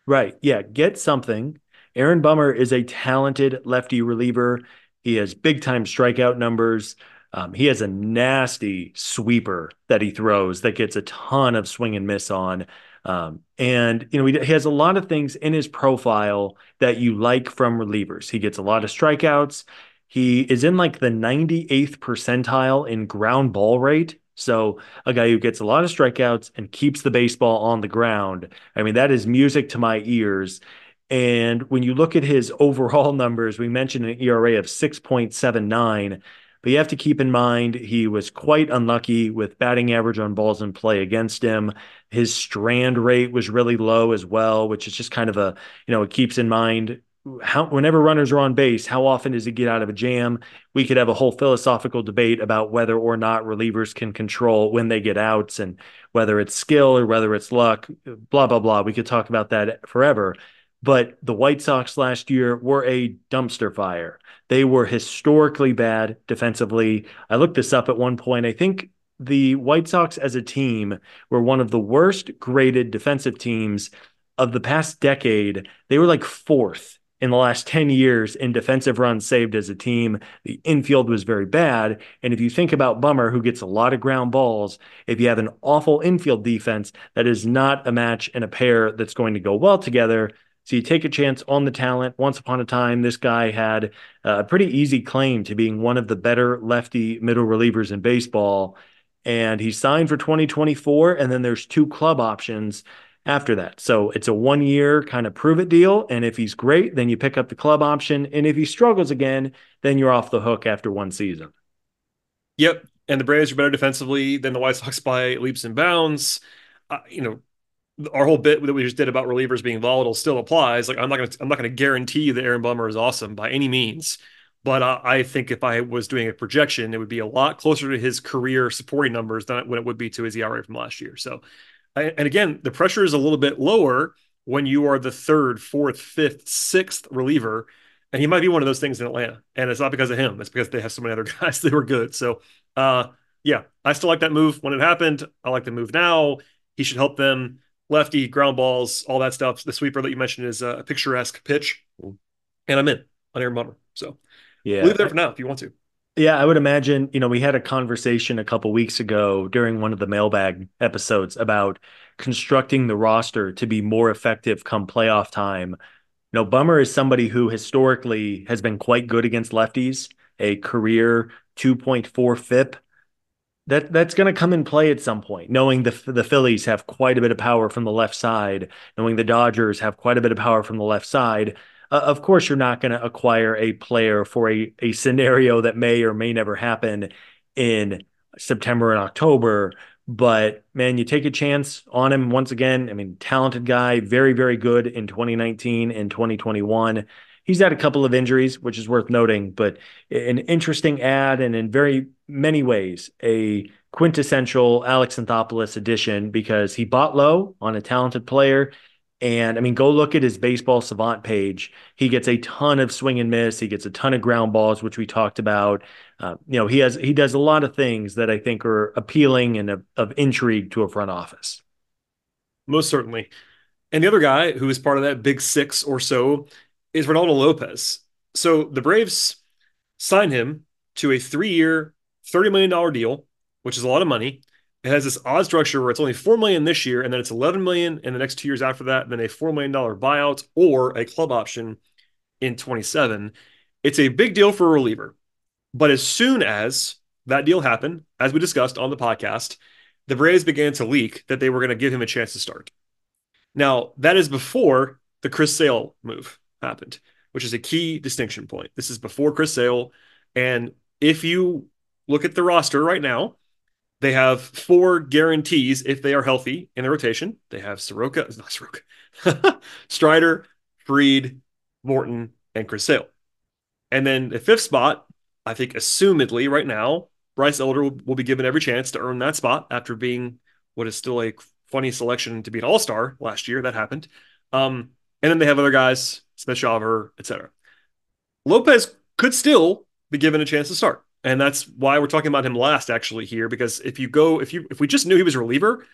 Right. Yeah. Get something. Aaron Bummer is a talented lefty reliever. He has big time strikeout numbers. Um, he has a nasty sweeper that he throws that gets a ton of swing and miss on. Um, and you know he, he, has a lot of things in his profile that you like from relievers. He gets a lot of strikeouts. He is in like the 98th percentile in ground ball rate. So a guy who gets a lot of strikeouts and keeps the baseball on the ground. I mean that is music to my ears. And when you look at his overall numbers, we mentioned an ERA of 6.79. But you have to keep in mind he was quite unlucky with batting average on balls in play against him. His strand rate was really low as well, which is just kind of a, you know, it keeps in mind how whenever runners are on base, how often does he get out of a jam? We could have a whole philosophical debate about whether or not relievers can control when they get outs and whether it's skill or whether it's luck, blah, blah, blah. We could talk about that forever. But the White Sox last year were a dumpster fire. They were historically bad defensively. I looked this up at one point. I think the White Sox as a team were one of the worst graded defensive teams of the past decade. They were like fourth in the last 10 years in defensive runs saved as a team. The infield was very bad. And if you think about Bummer, who gets a lot of ground balls, if you have an awful infield defense, that is not a match and a pair that's going to go well together. So you take a chance on the talent. Once upon a time, this guy had a pretty easy claim to being one of the better lefty middle relievers in baseball. And he signed for 2024. And then there's two club options after that. So it's a one year kind of prove it deal. And if he's great, then you pick up the club option. And if he struggles again, then you're off the hook after one season. Yep. And the Braves are better defensively than the White Sox by leaps and bounds. Uh, you know, our whole bit that we just did about relievers being volatile still applies. Like I'm not gonna I'm not gonna guarantee that Aaron Bummer is awesome by any means, but uh, I think if I was doing a projection, it would be a lot closer to his career supporting numbers than what it would be to his ERA from last year. So, and again, the pressure is a little bit lower when you are the third, fourth, fifth, sixth reliever, and he might be one of those things in Atlanta. And it's not because of him; it's because they have so many other guys that were good. So, uh, yeah, I still like that move when it happened. I like the move now. He should help them lefty, ground balls, all that stuff. The sweeper that you mentioned is a picturesque pitch, mm. and I'm in on Aaron Bummer. So yeah, leave there for now if you want to. Yeah, I would imagine. You know, we had a conversation a couple weeks ago during one of the mailbag episodes about constructing the roster to be more effective come playoff time. You know, Bummer is somebody who historically has been quite good against lefties, a career 2.4 FIP that that's going to come in play at some point. Knowing the the Phillies have quite a bit of power from the left side, knowing the Dodgers have quite a bit of power from the left side. Uh, of course, you're not going to acquire a player for a a scenario that may or may never happen in September and October. But man, you take a chance on him once again. I mean, talented guy, very very good in 2019 and 2021 he's had a couple of injuries, which is worth noting, but an interesting ad and in very many ways a quintessential Alex Anthopoulos edition because he bought low on a talented player. And I mean, go look at his baseball savant page. He gets a ton of swing and miss. He gets a ton of ground balls, which we talked about. Uh, you know, he has he does a lot of things that I think are appealing and of, of intrigue to a front office. Most certainly. And the other guy who is part of that big six or so is Reynaldo Lopez. So the Braves sign him to a three year, $30 million deal, which is a lot of money. It has this odd structure where it's only 4 million this year, and then it's 11 million in the next two years after that, then a $4 million buyout or a club option in 27. It's a big deal for a reliever. But as soon as that deal happened, as we discussed on the podcast, the Braves began to leak that they were going to give him a chance to start. Now, that is before the Chris Sale move happened, which is a key distinction point. This is before Chris Sale. And if you look at the roster right now, they have four guarantees if they are healthy in the rotation. They have Soroka, not Soroka, Strider, Fried, Morton, and Chris Sale. And then the fifth spot, I think, assumedly right now, Bryce Elder will, will be given every chance to earn that spot after being what is still a funny selection to be an all star last year. That happened. Um, and then they have other guys, Smith Shawver, etc. Lopez could still be given a chance to start. And that's why we're talking about him last actually here, because if you go, if you if we just knew he was a reliever,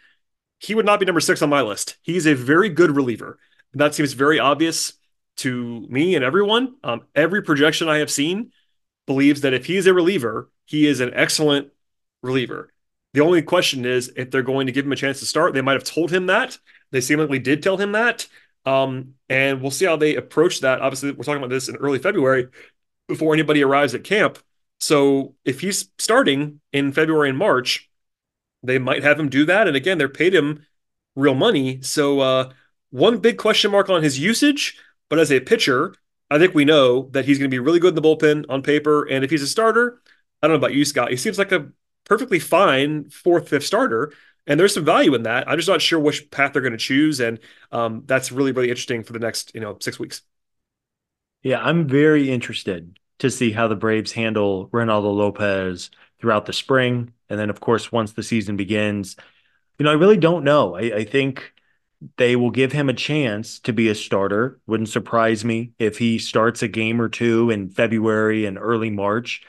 he would not be number six on my list. He's a very good reliever. And that seems very obvious to me and everyone. Um, every projection I have seen believes that if he's a reliever, he is an excellent reliever. The only question is if they're going to give him a chance to start. They might have told him that. They seemingly did tell him that. Um, and we'll see how they approach that. Obviously, we're talking about this in early February before anybody arrives at camp. So if he's starting in February and March, they might have him do that. And again, they're paid him real money. So uh, one big question mark on his usage, but as a pitcher, I think we know that he's going to be really good in the bullpen on paper. And if he's a starter, I don't know about you, Scott. He seems like a perfectly fine fourth, fifth starter and there's some value in that. I'm just not sure which path they're going to choose, and um, that's really really interesting for the next you know six weeks. Yeah, I'm very interested to see how the Braves handle Reynaldo Lopez throughout the spring, and then of course once the season begins. You know, I really don't know. I, I think they will give him a chance to be a starter. Wouldn't surprise me if he starts a game or two in February and early March.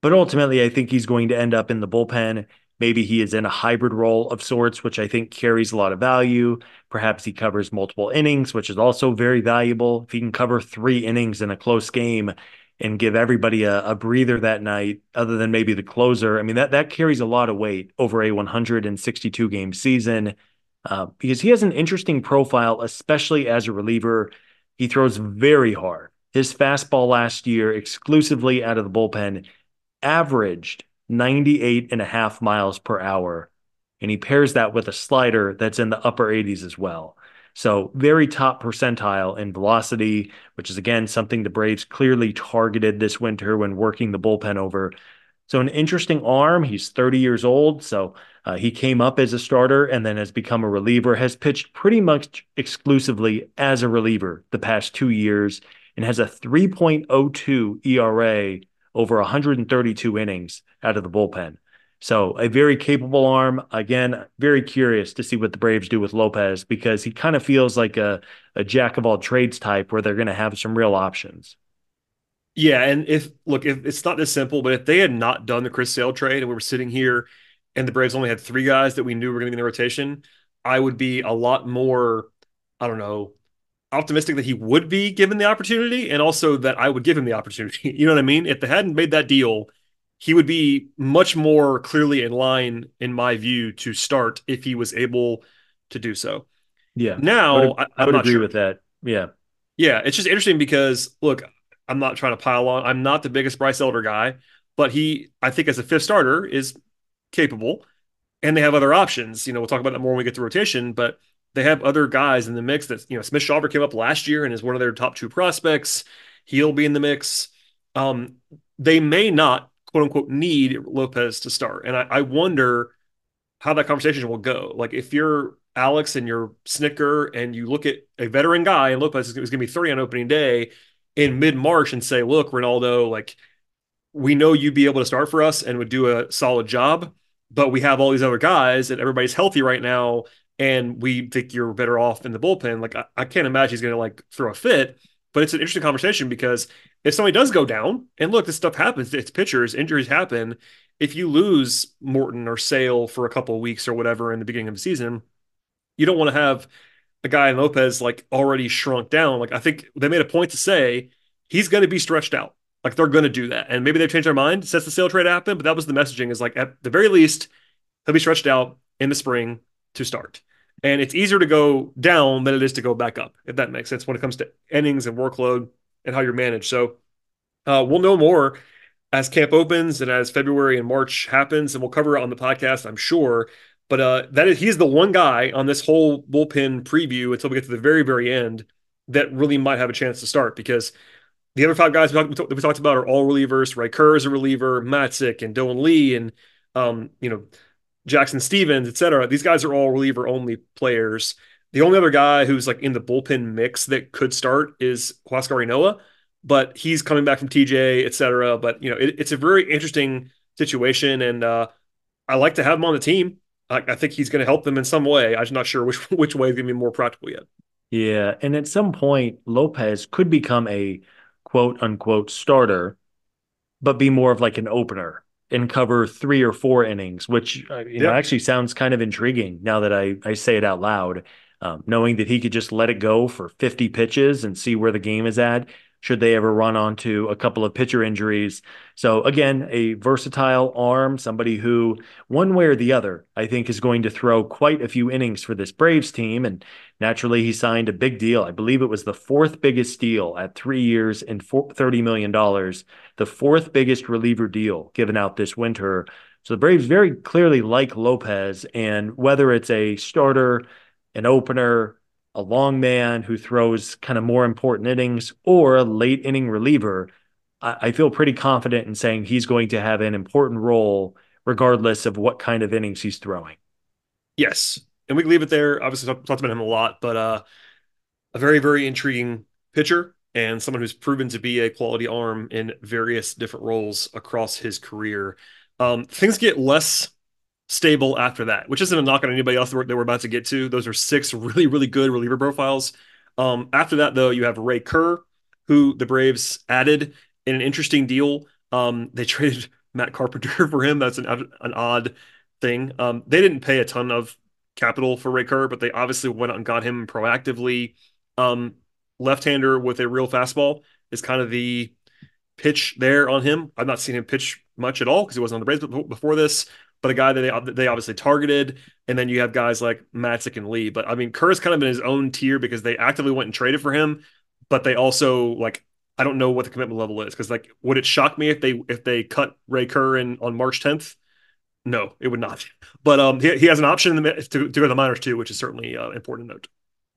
But ultimately, I think he's going to end up in the bullpen Maybe he is in a hybrid role of sorts, which I think carries a lot of value. Perhaps he covers multiple innings, which is also very valuable. If he can cover three innings in a close game and give everybody a, a breather that night, other than maybe the closer, I mean, that, that carries a lot of weight over a 162 game season uh, because he has an interesting profile, especially as a reliever. He throws very hard. His fastball last year, exclusively out of the bullpen, averaged 98 and a half miles per hour. And he pairs that with a slider that's in the upper 80s as well. So, very top percentile in velocity, which is again something the Braves clearly targeted this winter when working the bullpen over. So, an interesting arm. He's 30 years old. So, uh, he came up as a starter and then has become a reliever, has pitched pretty much exclusively as a reliever the past two years, and has a 3.02 ERA over 132 innings out of the bullpen. So a very capable arm. Again, very curious to see what the Braves do with Lopez because he kind of feels like a, a jack of all trades type where they're going to have some real options. Yeah, and if look, if it's not this simple, but if they had not done the Chris Sale trade and we were sitting here and the Braves only had three guys that we knew were going to be in the rotation, I would be a lot more, I don't know, optimistic that he would be given the opportunity and also that I would give him the opportunity. You know what I mean? If they hadn't made that deal, he would be much more clearly in line, in my view, to start if he was able to do so. Yeah. Now, I would, I, would agree sure. with that. Yeah. Yeah. It's just interesting because, look, I'm not trying to pile on. I'm not the biggest Bryce Elder guy, but he, I think, as a fifth starter, is capable. And they have other options. You know, we'll talk about that more when we get to rotation, but they have other guys in the mix that, you know, Smith Shawver came up last year and is one of their top two prospects. He'll be in the mix. Um, they may not, quote unquote, need Lopez to start. And I, I wonder how that conversation will go. Like if you're Alex and you're Snitker and you look at a veteran guy and Lopez is going to be 30 on opening day in mid March and say, look, Reynaldo, like we know you'd be able to start for us and would do a solid job, but we have all these other guys and everybody's healthy right now and we think you're better off in the bullpen. Like I, I can't imagine he's going to like throw a fit, but it's an interesting conversation because if somebody does go down, and look, this stuff happens. It's pitchers, injuries happen. If you lose Morton or Sale for a couple weeks or whatever in the beginning of the season, you don't want to have a guy in Lopez like already shrunk down. Like I think they made a point to say he's going to be stretched out. Like they're going to do that, and maybe they've changed their mind since the sale trade happened. But that was the messaging: is like at the very least he'll be stretched out in the spring to start. And it's easier to go down than it is to go back up, if that makes sense when it comes to innings and workload and how you're managed. So uh, we'll know more as camp opens and as February and March happens, and we'll cover it on the podcast, I'm sure. But uh, that is he's the one guy on this whole bullpen preview until we get to the very, very end that really might have a chance to start because the other five guys we talked, we talked about are all relievers. Ray Kerr is a reliever, Matzek and Dylan Lee, and um, you know Jackson Stevens, et cetera. These guys are all reliever only players. The only other guy who's like in the bullpen mix that could start is Huascar Ynoa, but he's coming back from TJ, et cetera. But you know, it, it's a very interesting situation, and uh, I like to have him on the team. I, I think he's going to help them in some way. I'm just not sure which which way is going to be more practical yet. Yeah, and at some point, Lopez could become a quote unquote starter, but be more of like an opener and cover three or four innings, which uh, you know actually sounds kind of intriguing now that I I say it out loud. Um, knowing that he could just let it go for 50 pitches and see where the game is at should they ever run onto a couple of pitcher injuries. So again, a versatile arm, somebody who one way or the other, I think is going to throw quite a few innings for this Braves team. And naturally, he signed a big deal. I believe it was the fourth biggest deal at three years and $30 million, the fourth biggest reliever deal given out this winter. So the Braves very clearly like Lopez, and whether it's a starter, an opener, a long man who throws kind of more important innings or a late inning reliever, I, I feel pretty confident in saying he's going to have an important role regardless of what kind of innings he's throwing. Yes. And we leave it there. Obviously, talked talk about him a lot, but uh, a very, very intriguing pitcher and someone who's proven to be a quality arm in various different roles across his career. Um, things get less stable after that, which isn't a knock on anybody else that we're, that we're about to get to. Those are six really, really good reliever profiles. Um, after that, though, you have Ray Kerr, who the Braves added in an interesting deal. Um, they traded Matt Carpenter for him. That's an, an odd thing. Um, they didn't pay a ton of capital for Ray Kerr, but they obviously went out and got him proactively. Um, left-hander with a real fastball is kind of the pitch there on him. I've not seen him pitch much at all because he wasn't on the Braves before this. But a guy that they they obviously targeted, and then you have guys like Matzek and Lee. But I mean, Kerr is kind of in his own tier because they actively went and traded for him, but they also like I don't know what the commitment level is because like would it shock me if they if they cut Ray Kerr in on March 10th? No, it would not. But um, he, he has an option the, to, to go to the minors too, which is certainly uh, important to note.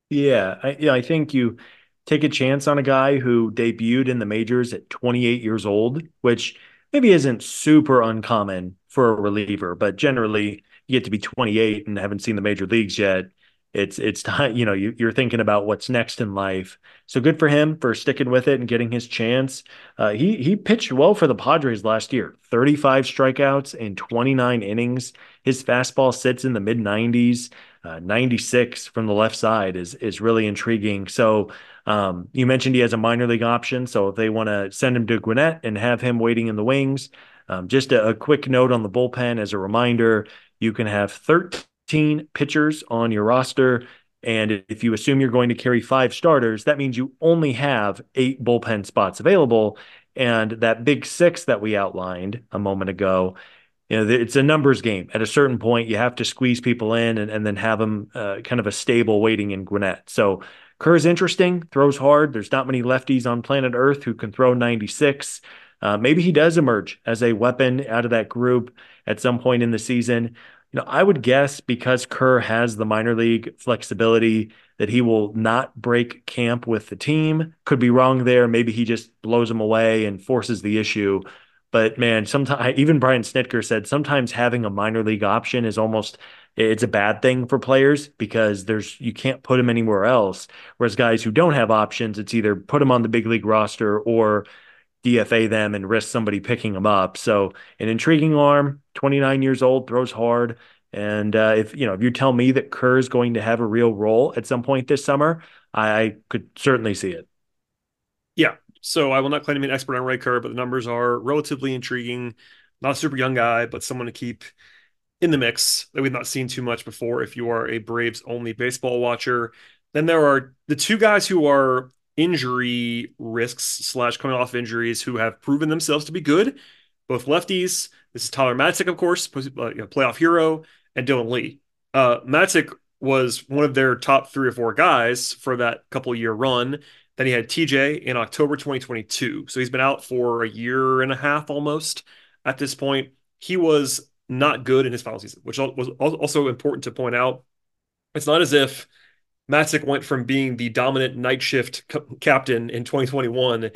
Yeah, I, yeah, I think you take a chance on a guy who debuted in the majors at 28 years old, which maybe isn't super uncommon for a reliever, but generally you get to be 28 and haven't seen the major leagues yet. It's it's time, you know, you, you're thinking about what's next in life. So good for him for sticking with it and getting his chance. Uh, he he pitched well for the Padres last year. 35 strikeouts in 29 innings. His fastball sits in the mid 90s. Uh, 96 from the left side is is really intriguing. So um, you mentioned he has a minor league option. So if they want to send him to Gwinnett and have him waiting in the wings, um, just a, a quick note on the bullpen as a reminder: you can have 13 pitchers on your roster. And if you assume you're going to carry five starters, that means you only have eight bullpen spots available. And that big six that we outlined a moment ago, you know, it's a numbers game. At a certain point, you have to squeeze people in and, and then have them uh, kind of a stable waiting in Gwinnett. So Kerr's interesting, throws hard. There's not many lefties on planet Earth who can throw 96. Uh, maybe he does emerge as a weapon out of that group at some point in the season. You know, I would guess because Kerr has the minor league flexibility that he will not break camp with the team. Could be wrong there. Maybe he just blows him away and forces the issue. But man, sometimes even Brian Snitker said sometimes having a minor league option is almost it's a bad thing for players because there's you can't put them anywhere else. Whereas guys who don't have options, it's either put them on the big league roster or DFA them and risk somebody picking them up. So an intriguing arm, 29 years old, throws hard. And uh, if you know if you tell me that Kerr is going to have a real role at some point this summer, I, I could certainly see it. Yeah. So I will not claim to be an expert on Ray Kerr, but the numbers are relatively intriguing. Not a super young guy, but someone to keep in the mix that we've not seen too much before if you are a Braves only baseball watcher. Then there are the two guys who are injury risks slash coming off injuries who have proven themselves to be good, both lefties. This is Tyler Matzek, of course, uh, playoff hero, and Dylan Lee. Uh, Matzek was one of their top three or four guys for that couple year run. Then he had TJ in October 2022. So he's been out for a year and a half almost at this point. He was not good in his final season, which was also important to point out. It's not as if Matzek went from being the dominant night shift captain in 2021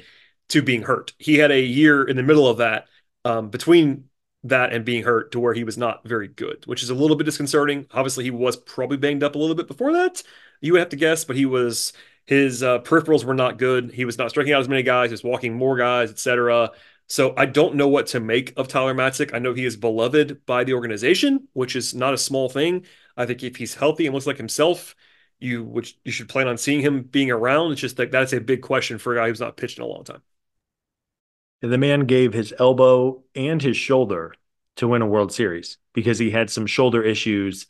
to being hurt. He had a year in the middle of that, um, between that and being hurt, to where he was not very good, which is a little bit disconcerting. Obviously, he was probably banged up a little bit before that. You would have to guess, but he was his uh, peripherals were not good. He was not striking out as many guys. He was walking more guys, etc. So I don't know what to make of Tyler Matzek. I know he is beloved by the organization, which is not a small thing. I think if he's healthy and looks like himself, you which you should plan on seeing him being around. It's just that that's a big question for a guy who's not pitched in a long time. The man gave his elbow and his shoulder to win a World Series because he had some shoulder issues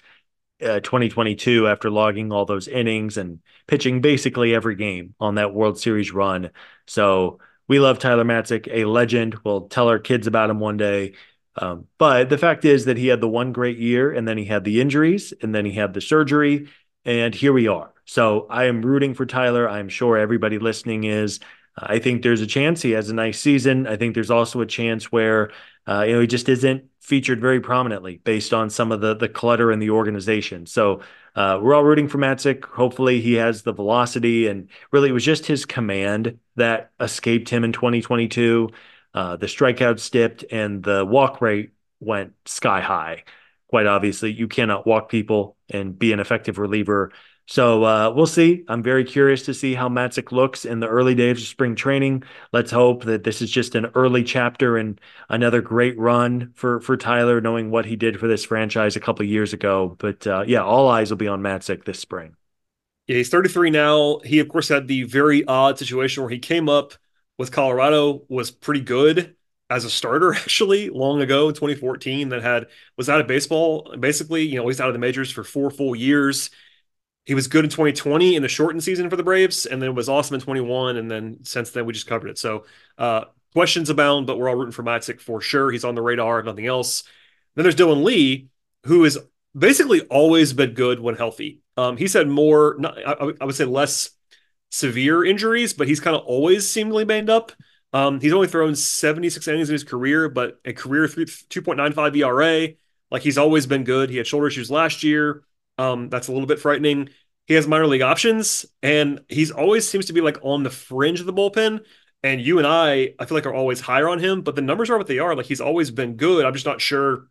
uh, 2022 after logging all those innings and pitching basically every game on that World Series run. So we love Tyler Matzek, a legend. We'll tell our kids about him one day. Um, but the fact is that he had the one great year and then he had the injuries and then he had the surgery. And here we are. So I am rooting for Tyler. I'm sure everybody listening is. I think there's a chance he has a nice season. I think there's also a chance where uh, you know he just isn't featured very prominently based on some of the the clutter in the organization. So uh, we're all rooting for Matzek. Hopefully, he has the velocity, and really, it was just his command that escaped him in 2022. Uh, the strikeouts dipped, and the walk rate went sky high. Quite obviously, you cannot walk people and be an effective reliever so uh, we'll see. I'm very curious to see how Matzek looks in the early days of spring training. Let's hope that this is just an early chapter and another great run for for Tyler, knowing what he did for this franchise a couple years ago. But uh, yeah, all eyes will be on Matzek this spring. Yeah, he's 33 now. He of course had the very odd situation where he came up with Colorado, was pretty good, as a starter actually long ago in 2014 that had was out of baseball basically you know he's out of the majors for four full years. He was good in 2020 in the shortened season for the braves and then was awesome in 21 and then since then we just covered it. So uh, questions abound but we're all rooting for Matzek for sure. He's on the radar if nothing else. Then there's dylan lee who has basically always been good when healthy. Um, he's had more not, I, I would say less severe injuries but he's kind of always seemingly banged up um, he's only thrown 76 innings in his career, but a career 2.95 ERA. Like he's always been good. He had shoulder issues last year. Um, that's a little bit frightening. He has minor league options, and he's always seems to be like on the fringe of the bullpen. And you and I, I feel like are always higher on him, but the numbers are what they are. Like he's always been good. I'm just not sure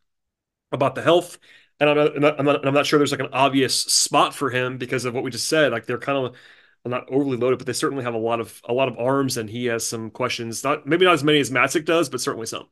about the health, and I'm not, I'm not, I'm not, I'm not sure there's like an obvious spot for him because of what we just said. Like they're kind of not overly loaded, but they certainly have a lot of a lot of arms, and he has some questions. Not maybe not as many as Matzek does, but certainly some.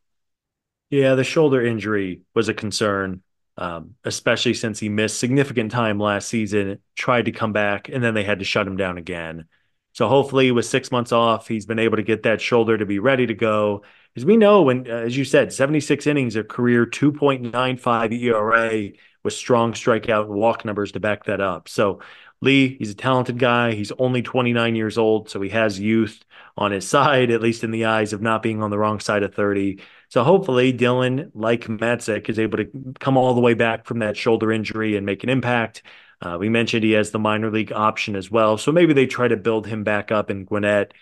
Yeah, the shoulder injury was a concern, um, especially since he missed significant time last season. Tried to come back, and then they had to shut him down again. So hopefully, with six months off, he's been able to get that shoulder to be ready to go. As we know, when uh, as you said, 76 innings, a career 2.95 ERA with strong strikeout and walk numbers to back that up. So Lee, he's a talented guy. He's only 29 years old, so he has youth on his side, at least in the eyes of not being on the wrong side of 30. So hopefully Dylan, like Matzek, is able to come all the way back from that shoulder injury and make an impact. Uh, we mentioned he has the minor league option as well. So maybe they try to build him back up in Gwinnett.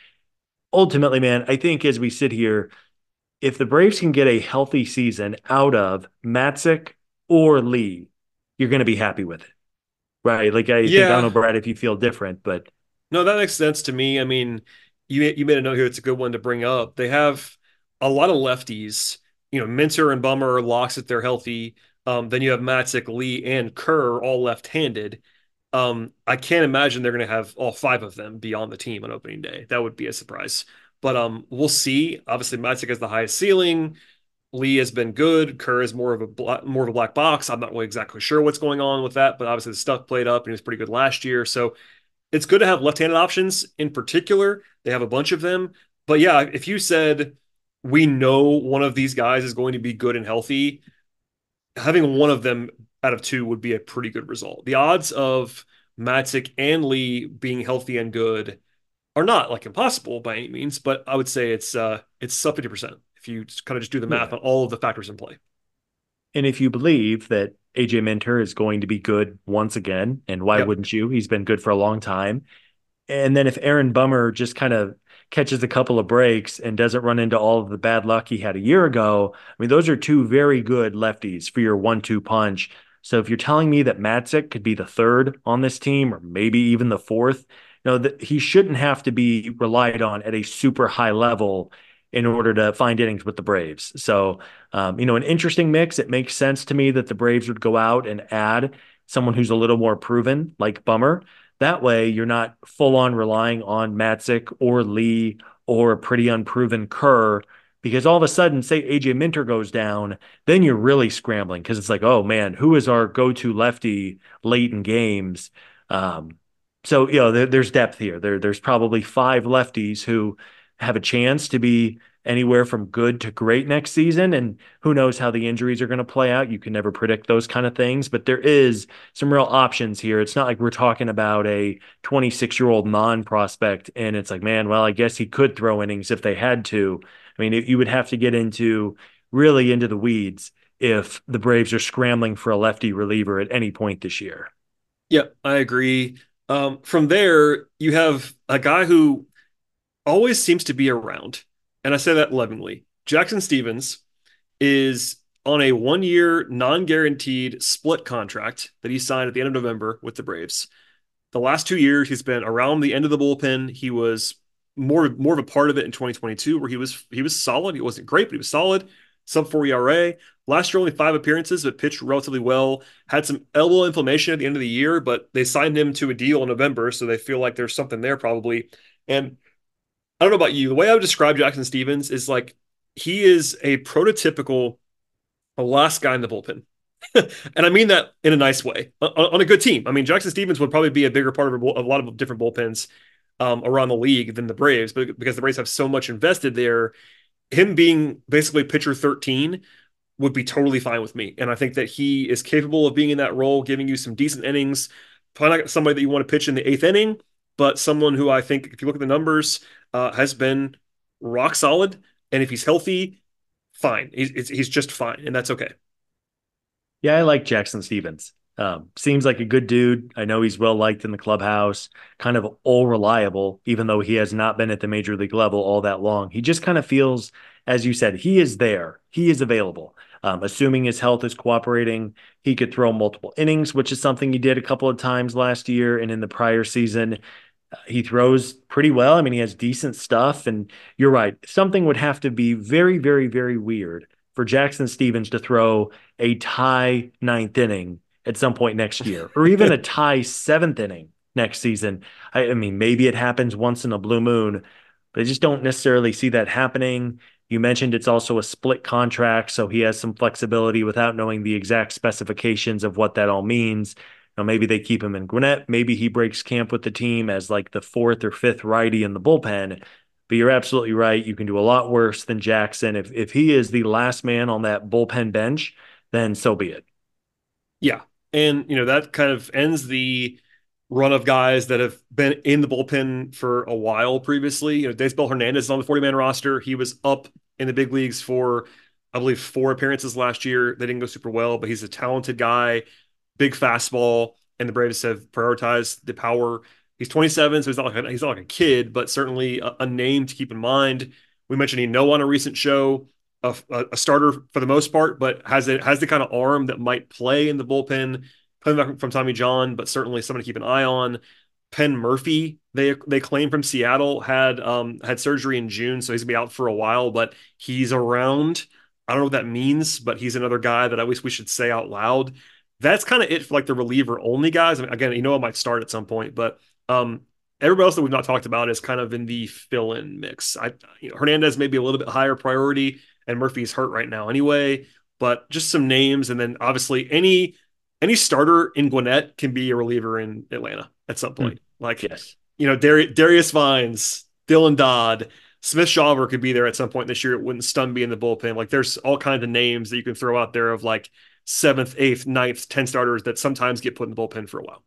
Ultimately, man, I think as we sit here, if the Braves can get a healthy season out of Matzek or Lee, you're going to be happy with it. Right. Like I yeah. think I don't know, Brad, if you feel different, but no, that makes sense to me. I mean, you you made a note here. It's a good one to bring up. They have a lot of lefties. You know, Minter and Bummer locks if they're healthy. Um, then you have Matzek, Lee, and Kerr all left-handed. Um, I can't imagine they're going to have all five of them be on the team on opening day. That would be a surprise. But um, we'll see. Obviously, Matzek has the highest ceiling. Lee has been good. Kerr is more of a black, more of a black box. I'm not really exactly sure what's going on with that, but obviously the stuff played up and he was pretty good last year. So it's good to have left-handed options in particular. They have a bunch of them. But yeah, if you said we know one of these guys is going to be good and healthy, having one of them out of two would be a pretty good result. The odds of Matzek and Lee being healthy and good are not like impossible by any means, but I would say it's uh it's sub 50% if you kind of just do the math yeah. on all of the factors in play. And if you believe that AJ Minter is going to be good once again, and why yep. wouldn't you? He's been good for a long time. And then if Aaron Bummer just kind of catches a couple of breaks and doesn't run into all of the bad luck he had a year ago, I mean, those are two very good lefties for your one two punch. So if you're telling me that Matzek could be the third on this team, or maybe even the fourth, you know, that he shouldn't have to be relied on at a super high level in order to find innings with the Braves. So, um, you know, an interesting mix. It makes sense to me that the Braves would go out and add someone who's a little more proven, like Bummer. That way, you're not full on relying on Matzek or Lee or a pretty unproven Kerr. Because all of a sudden, say AJ Minter goes down, then you're really scrambling because it's like, oh man, who is our go to lefty late in games? Um, so you know, there, there's depth here. There, there's probably five lefties who have a chance to be anywhere from good to great next season. And who knows how the injuries are going to play out. You can never predict those kind of things, but there is some real options here. It's not like we're talking about a 26 year old non prospect and it's like, man, well, I guess he could throw innings if they had to. I mean, it, you would have to get into really into the weeds if the Braves are scrambling for a lefty reliever at any point this year. Yeah, I agree. Um, from there, you have a guy who always seems to be around. And I say that lovingly. Jackson Stevens is on a one year, non guaranteed split contract that he signed at the end of November with the Braves. The last two years, he's been around the end of the bullpen. He was more more of a part of it in 2022, where he was he was solid. He wasn't great, but he was solid. Sub four ERA. Last year, only five appearances, but pitched relatively well. Had some elbow inflammation at the end of the year, but they signed him to a deal in November, so they feel like there's something there probably. And I don't know about you. The way I would describe Jackson Stevens is like he is a prototypical last guy in the bullpen. and I mean that in a nice way on, on, a good team. I mean, Jackson Stevens would probably be a bigger part of a, a lot of different bullpens um, around the league than the Braves, but because the Braves have so much invested there, him being basically pitcher 13 would be totally fine with me. And I think that he is capable of being in that role, giving you some decent innings. Probably not somebody that you want to pitch in the eighth inning, but someone who I think, if you look at the numbers, uh, has been rock solid. And if he's healthy, fine. He's, he's just fine. And that's okay. Yeah, I like Jackson Stevens. Um, seems like a good dude. I know he's well liked in the clubhouse, kind of all reliable, even though he has not been at the major league level all that long. He just kind of feels, as you said, he is there, he is available. Um, assuming his health is cooperating, he could throw multiple innings, which is something he did a couple of times last year and in the prior season. He throws pretty well. I mean, he has decent stuff. And you're right. Something would have to be very, very, very weird for Jackson Stephens to throw a tie ninth inning at some point next year, or even a tie seventh inning next season. I, I, mean, maybe it happens once in a blue moon, but I just don't necessarily see that happening. You mentioned it's also a split contract, so he has some flexibility without knowing the exact specifications of what that all means. Now, maybe they keep him in Gwinnett. Maybe he breaks camp with the team as like the fourth or fifth righty in the bullpen. But you're absolutely right. You can do a lot worse than Jackson. If if he is the last man on that bullpen bench, then so be it. Yeah, and, you know, that kind of ends the run of guys that have been in the bullpen for a while previously. You know, Daysbel Hernandez is on the 40 man roster. He was up in the big leagues for, I believe, four appearances last year. They didn't go super well, but he's a talented guy, big fastball, and the Braves have prioritized the power. He's 27, so he's not like a, he's not like a kid, but certainly a, a name to keep in mind. We mentioned Ynoa on a recent show a, a, starter for the most part, but has it has the kind of arm that might play in the bullpen. Coming back from Tommy John, but certainly someone to keep an eye on. Penn Murphy, they they claim from Seattle had um had surgery in June, so he's gonna be out for a while, but he's around. I don't know what that means, but he's another guy that I wish we should say out loud. That's kind of it for like the reliever only guys. I mean, again, you know, I might start at some point, but um, everybody else that we've not talked about is kind of in the fill-in mix. I, you know, Hernandez may be a little bit higher priority and Murphy's hurt right now anyway. But just some names, and then obviously any any starter in Gwinnett can be a reliever in Atlanta at some point. Mm. Like yes. you know, Dar- Darius Vines, Dylan Dodd, Smith Shawver could be there at some point this year. It wouldn't stun me in the bullpen. Like there's all kinds of names that you can throw out there of like seventh, eighth, ninth, ten starters that sometimes get put in the bullpen for a while.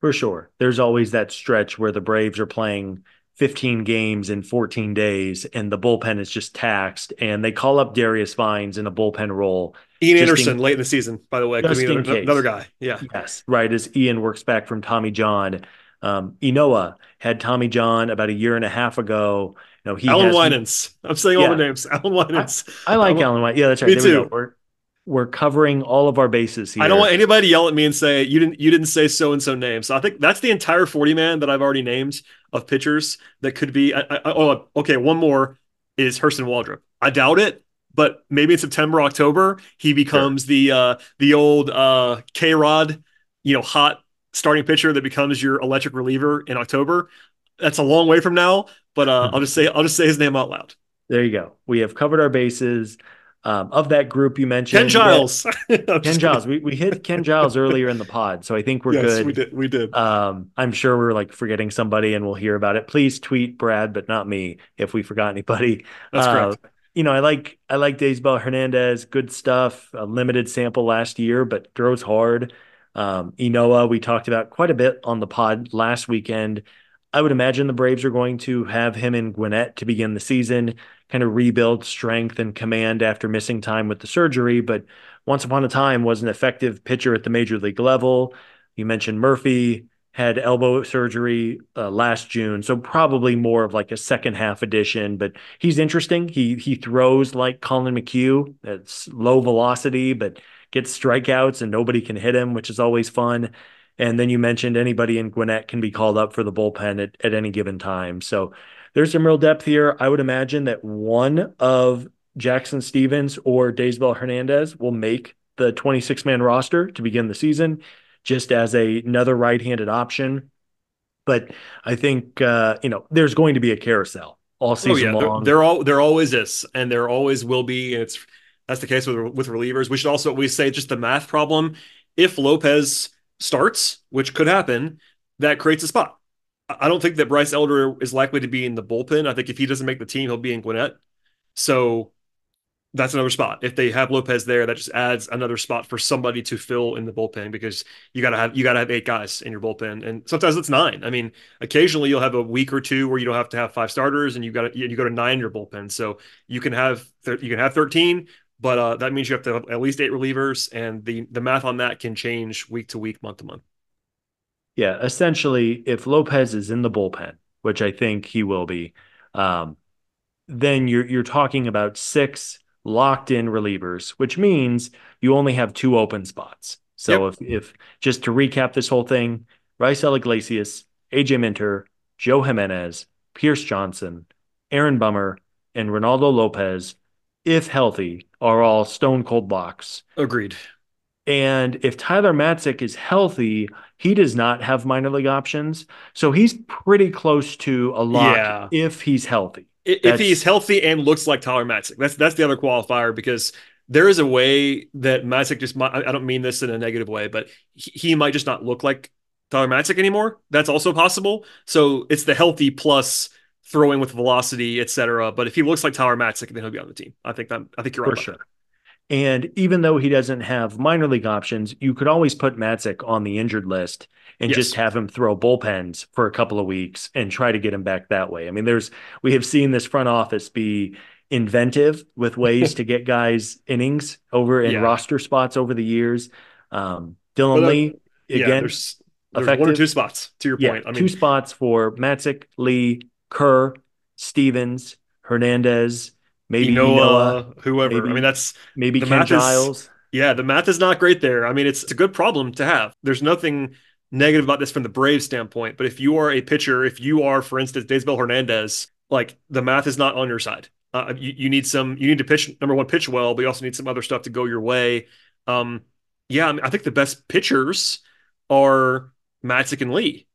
For sure. There's always that stretch where the Braves are playing 15 games in 14 days and the bullpen is just taxed and they call up Darius Vines in a bullpen role. Ian Anderson in, late in the season, by the way, just in another, another, guy. Yeah. Yes. Right. As Ian works back from Tommy John. Um, Ynoa had Tommy John about a year and a half ago. You know, he Allan Winans. I'm saying yeah. all the names. Allan Winans. I, I like Allan, Allan Winans. Yeah, that's right. Me there too. We're, covering all of our bases here. I don't want anybody to yell at me and say you didn't you didn't say so and so name. So I think that's the entire 40 man that I've already named of pitchers that could be. I, I, oh, okay. One more is Hurston Waldrep. I doubt it, but maybe in September, October, he becomes sure. the uh, the old uh, K Rod, you know, hot starting pitcher that becomes your electric reliever in October. That's a long way from now, but uh, I'll just say I'll just say his name out loud. There you go. We have covered our bases. Um, of that group you mentioned, Ken Giles. Ken Giles. We, we hit Ken Giles earlier in the pod, so I think we're good. yes, good. We did. We did. Um, I'm sure we're like forgetting somebody, and we'll hear about it. Please tweet Brad, but not me, if we forgot anybody. That's uh, correct. You know, I like I like Daysbel Hernandez. Good stuff. A limited sample last year, but throws hard. Um, Ynoa, we talked about quite a bit on the pod last weekend. I would imagine the Braves are going to have him in Gwinnett to begin the season kind of rebuild strength and command after missing time with the surgery, but once upon a time was an effective pitcher at the major league level. You mentioned Murphy had elbow surgery uh, last June, so probably more of like a second half addition. But he's interesting. He he throws like Collin McHugh. It's low velocity, but gets strikeouts and nobody can hit him, which is always fun. And then you mentioned anybody in Gwinnett can be called up for the bullpen at, at any given time. So there's some real depth here. I would imagine that one of Jackson Stephens or Daysbel Hernandez will make the 26 man roster to begin the season, just as a, another right handed option. But I think uh, you know there's going to be a carousel all season oh, yeah. long. There, there, all there always is, and there always will be. And it's that's the case with with relievers. We should also we say just the math problem. If Lopez starts, which could happen, that creates a spot. I don't think that Bryce Elder is likely to be in the bullpen. I think if he doesn't make the team, he'll be in Gwinnett. So that's another spot. If they have Lopez there, that just adds another spot for somebody to fill in the bullpen because you gotta have you gotta have eight guys in your bullpen, and sometimes it's nine. I mean, occasionally you'll have a week or two where you don't have to have five starters, and you got you go to nine in your bullpen. So you can have you can have thirteen, but uh, that means you have to have at least eight relievers, and the the math on that can change week to week, month to month. Yeah, essentially, if Lopez is in the bullpen, which I think he will be, um, then you're you're talking about six locked in relievers, which means you only have two open spots. So yep. if, if just to recap this whole thing, Raisel Iglesias, AJ Minter, Joe Jimenez, Pierce Johnson, Aaron Bummer, and Reynaldo Lopez, if healthy, are all stone cold locks. Agreed. And if Tyler Matzek is healthy, he does not have minor league options. So he's pretty close to a lock yeah. if he's healthy if that's... he's healthy and looks like Tyler Matzek. That's that's the other qualifier because there is a way that Matzek just might, I don't mean this in a negative way, but he, he might just not look like Tyler Matzek anymore. That's also possible. So it's the healthy plus throwing with velocity, etc. But if he looks like Tyler Matzek, then he'll be on the team. I think that I think you're right. For sure. That. And even though he doesn't have minor league options, you could always put Matzek on the injured list and yes. just have him throw bullpens for a couple of weeks and try to get him back that way. I mean, there's we have seen this front office be inventive with ways to get guys innings over in yeah. roster spots over the years. Um, Dylan uh, Lee again, yeah, there's, there's one or two spots to your point. I mean, two spots for Matzek, Lee, Kerr, Stephens, Hernandez, maybe Ynoa, whoever. Maybe, I mean, that's maybe Ken Giles. Is, yeah, the math is not great there. I mean, it's, it's a good problem to have. There's nothing negative about this from the Braves standpoint, but if you are a pitcher, if you are, for instance, Daysbel Hernandez, like the math is not on your side. Uh, you, you need some, you need to pitch number one, pitch well, but you also need some other stuff to go your way. Um, yeah, I, mean, I think the best pitchers are Matzek and Lee,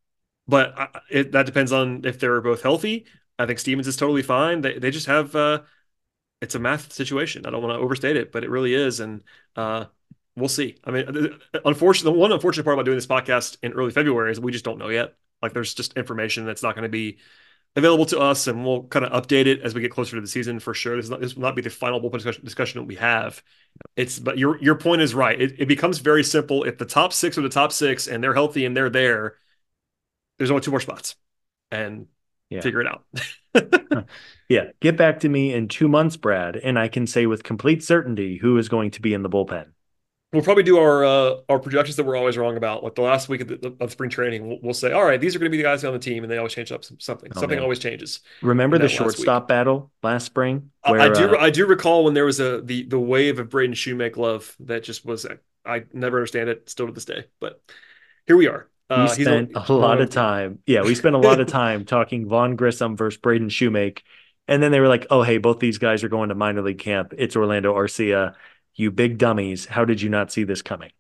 but I, it, that depends on if they're both healthy. I think Stephens is totally fine. They they just have uh, it's a math situation. I don't want to overstate it, but it really is, and uh, we'll see. I mean, unfortunately, the one unfortunate part about doing this podcast in early February is we just don't know yet. Like, there's just information that's not going to be available to us, and we'll kind of update it as we get closer to the season for sure. This, not, this will not be the final bullpen discussion, discussion, that we have. It's but your your point is right. It, it becomes very simple. If the top six are the top six and they're healthy and they're there, there's only two more spots, and yeah. figure it out. yeah, get back to me in two months, Brad, and I can say with complete certainty who is going to be in the bullpen we'll probably do our uh, our projections that we're always wrong about. Like the last week of, the, of spring training, we'll, we'll, say, all right, these are going to be the guys on the team, and they always change up some, something. Oh, something man. always changes. Remember the shortstop battle last spring? Where, I, I, do. Uh, I do recall when there was a the the wave of Braden Shewmake love that just was. I never understand it still to this day, but here we are. Uh, we spent a, a lot of time. Yeah, we spent a lot of time talking Vaughn Grissom versus Braden Shewmake. And then they were like, oh, hey, both these guys are going to minor league camp. It's Orlando Arcia you big dummies, how did you not see this coming?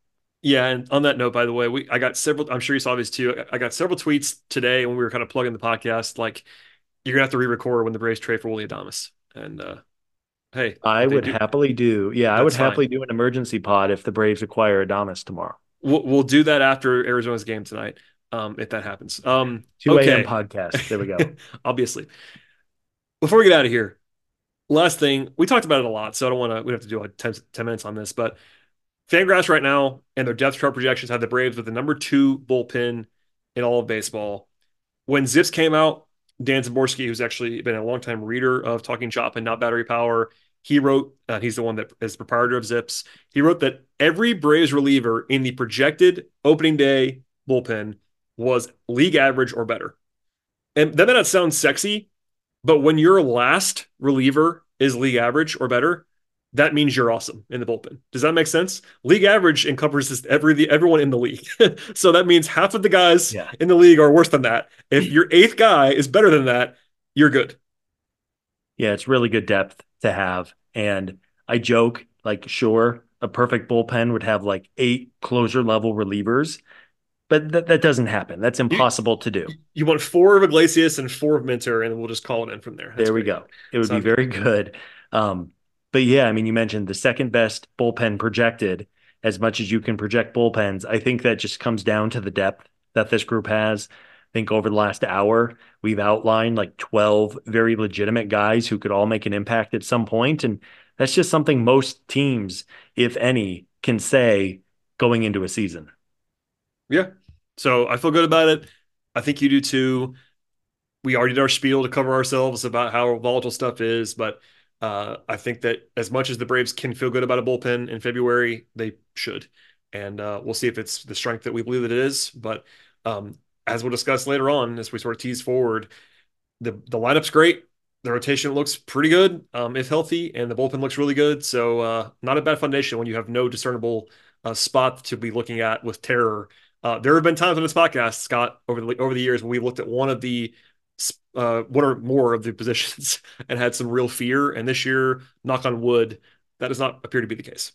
Yeah, and on that note, by the way, we I got several. I'm sure you saw these too. I got several tweets today when we were kind of plugging the podcast. Like, you're gonna have to re-record when the Braves trade for Willy Adames. And uh, hey, I would do, happily do. Yeah, I would happily do an emergency pod if the Braves acquire Adames tomorrow. We'll, we'll do that after Arizona's game tonight, um, if that happens. Um, 2 a.m. Okay. podcast. There we go. Obviously, before we get out of here, last thing we talked about it a lot, so I don't want to. We have to do like 10, 10 minutes on this, but Fangraphs right now and their depth chart projections have the Braves with the number two bullpen in all of baseball. When ZiPS came out, Dan Szymborski, who's actually been a longtime reader of Talking Chop and Not Battery Power, he wrote, uh, he's the one that is proprietor of ZiPS. He wrote that every Braves reliever in the projected opening day bullpen was league average or better. And that may not sound sexy, but when your last reliever is league average or better, that means you're awesome in the bullpen. Does that make sense? League average encompasses every the, everyone in the league. so that means half of the guys yeah. in the league are worse than that. If your eighth guy is better than that, you're good. Yeah, it's really good depth to have. And I joke, like, sure, a perfect bullpen would have like eight closure level relievers but that, that doesn't happen. That's impossible you, to do. You want four of Iglesias and four of Minter, and we'll just call it in from there. That's there we go. It would Sounds be very good. good. Um, but yeah, I mean, you mentioned the second best bullpen projected. As much as you can project bullpens, I think that just comes down to the depth that this group has. I think over the last hour, we've outlined like 12 very legitimate guys who could all make an impact at some point. And that's just something most teams, if any, can say going into a season. Yeah. So I feel good about it. I think you do too. We already did our spiel to cover ourselves about how volatile stuff is, but uh, I think that as much as the Braves can feel good about a bullpen in February, they should. And uh, we'll see if it's the strength that we believe that it is. But um, as we'll discuss later on, as we sort of tease forward, the the lineup's great. The rotation looks pretty good, um, if healthy, and the bullpen looks really good. So uh, not a bad foundation when you have no discernible uh, spot to be looking at with terror. Uh, there have been times on this podcast, Scott, over the over the years when we've looked at one of the uh, one or more of the positions and had some real fear. And this year, knock on wood, that does not appear to be the case.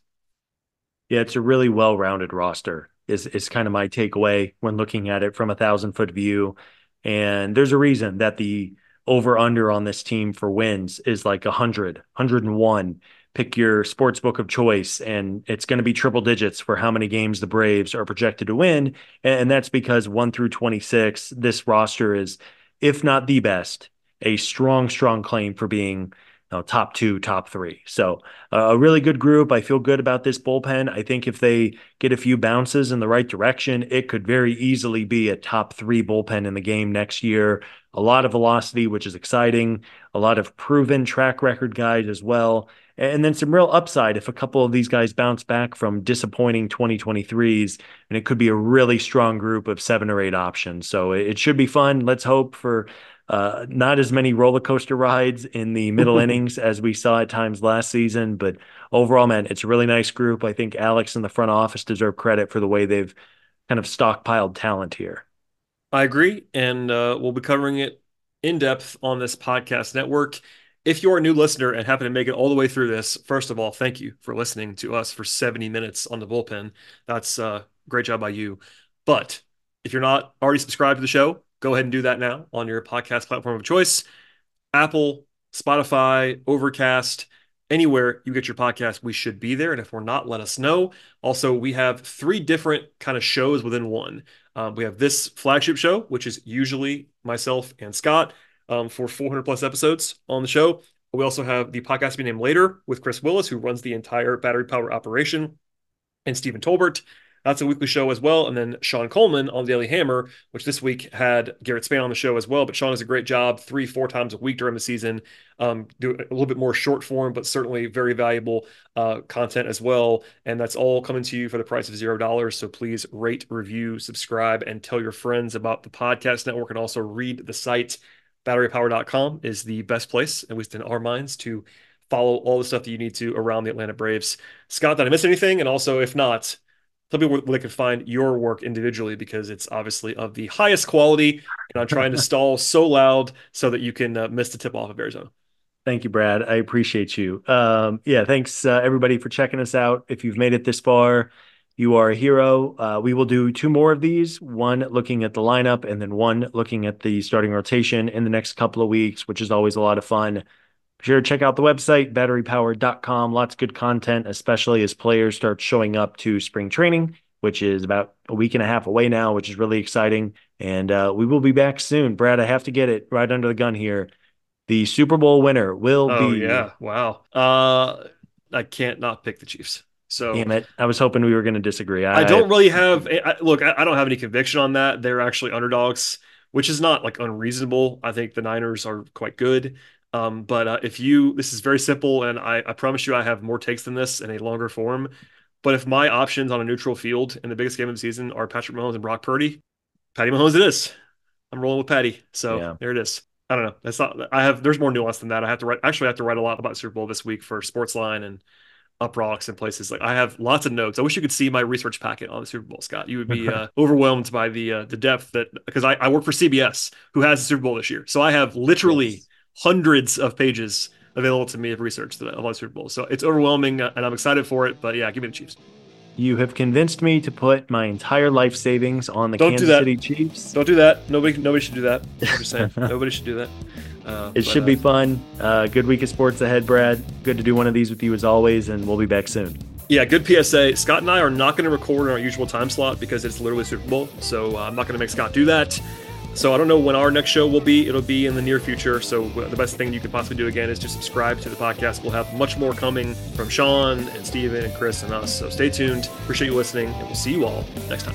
Yeah, it's a really well-rounded roster. Is is kind of my takeaway when looking at it from a thousand foot view. And there's a reason that the over under on this team for wins is like 100, 101. Pick your sports book of choice, and it's going to be triple digits for how many games the Braves are projected to win. And that's because one through 26, this roster is, if not the best, a strong, strong claim for being know, top two, top three. So uh, a really good group. I feel good about this bullpen. I think if they get a few bounces in the right direction, it could very easily be a top three bullpen in the game next year. A lot of velocity, which is exciting. A lot of proven track record guys as well. And then some real upside if a couple of these guys bounce back from disappointing 2023s, and it could be a really strong group of seven or eight options. So it should be fun. Let's hope for uh, not as many roller coaster rides in the middle innings as we saw at times last season, but overall, man, it's a really nice group. I think Alex and the front office deserve credit for the way they've kind of stockpiled talent here. I agree, and uh, we'll be covering it in depth on this podcast network. If you're a new listener and happen to make it all the way through this, first of all, thank you for listening to us for 70 minutes on the bullpen. That's a uh, great job by you. But if you're not already subscribed to the show, go ahead and do that now on your podcast platform of choice Apple, Spotify, Overcast, anywhere you get your podcast, we should be there. And if we're not, let us know. Also, we have three different kind of shows within one. Um, we have this flagship show, which is usually myself and Scott um, for 400 plus episodes on the show. We also have the podcast be named later with Chris Willis, who runs the entire battery power operation, and Stephen Tolbert. That's a weekly show as well. And then Sean Coleman on Daily Hammer, which this week had Garrett Spain on the show as well. But Sean does a great job three, four times a week during the season. Um, do a little bit more short form, but certainly very valuable uh, content as well. And that's all coming to you for the price of zero dollars. So please rate, review, subscribe, and tell your friends about the podcast network and also read the site. Batterypower.com is the best place, at least in our minds, to follow all the stuff that you need to around the Atlanta Braves. Scott, did I miss anything? And also, if not, tell people where they can find your work individually because it's obviously of the highest quality. And I'm trying to stall so loud so that you can uh, miss the tip off of Arizona. Thank you, Brad. I appreciate you. Um, yeah, thanks uh, everybody for checking us out. If you've made it this far, you are a hero. Uh, we will do two more of these one looking at the lineup and then one looking at the starting rotation in the next couple of weeks, which is always a lot of fun. Be sure to check out the website, batterypower.com. Lots of good content, especially as players start showing up to spring training, which is about a week and a half away now, which is really exciting. And uh, we will be back soon. Brad, I have to get it right under the gun here. The Super Bowl winner will oh, be. yeah. Wow. Uh, I can't not pick the Chiefs. So damn it! I was hoping we were going to disagree. I, I, don't really have. I, look, I, I, don't have any conviction on that. They're actually underdogs, which is not like unreasonable. I think the Niners are quite good. Um, but uh, if you, this is very simple, and I, I promise you, I have more takes than this in a longer form. But if my options on a neutral field in the biggest game of the season are Patrick Mahomes and Brock Purdy, Patty Mahomes it is. I'm rolling with Patty. So yeah. there it is. I don't know. That's not. I have. There's more nuance than that. I have to write. Actually, I have to write a lot about Super Bowl this week for Sportsline and Up Rocks and places like I have lots of notes. I wish you could see my research packet on the Super Bowl, Scott. You would be uh, overwhelmed by the uh, the depth that because I, I work for CBS, who has the Super Bowl this year. So I have literally yes hundreds of pages available to me of research that about Super Bowl. So it's overwhelming, uh, and I'm excited for it. But yeah, give me the Chiefs. You have convinced me to put my entire life savings on the Don't Kansas City Chiefs. Don't do that. Nobody, nobody should do that. I'm just saying, nobody should do that. Uh, it but, should be uh, fun. Uh, good week of sports ahead, Brad. Good to do one of these with you as always, and we'll be back soon. Yeah, good PSA. Scott and I are not going to record in our usual time slot because it's literally Super Bowl. So uh, I'm not going to make Scott do that. So I don't know when our next show will be. It'll be in the near future. So the best thing you could possibly do again is to subscribe to the podcast. We'll have much more coming from Sean and Stephen and Chris and us. So stay tuned. Appreciate you listening, and we'll see you all next time.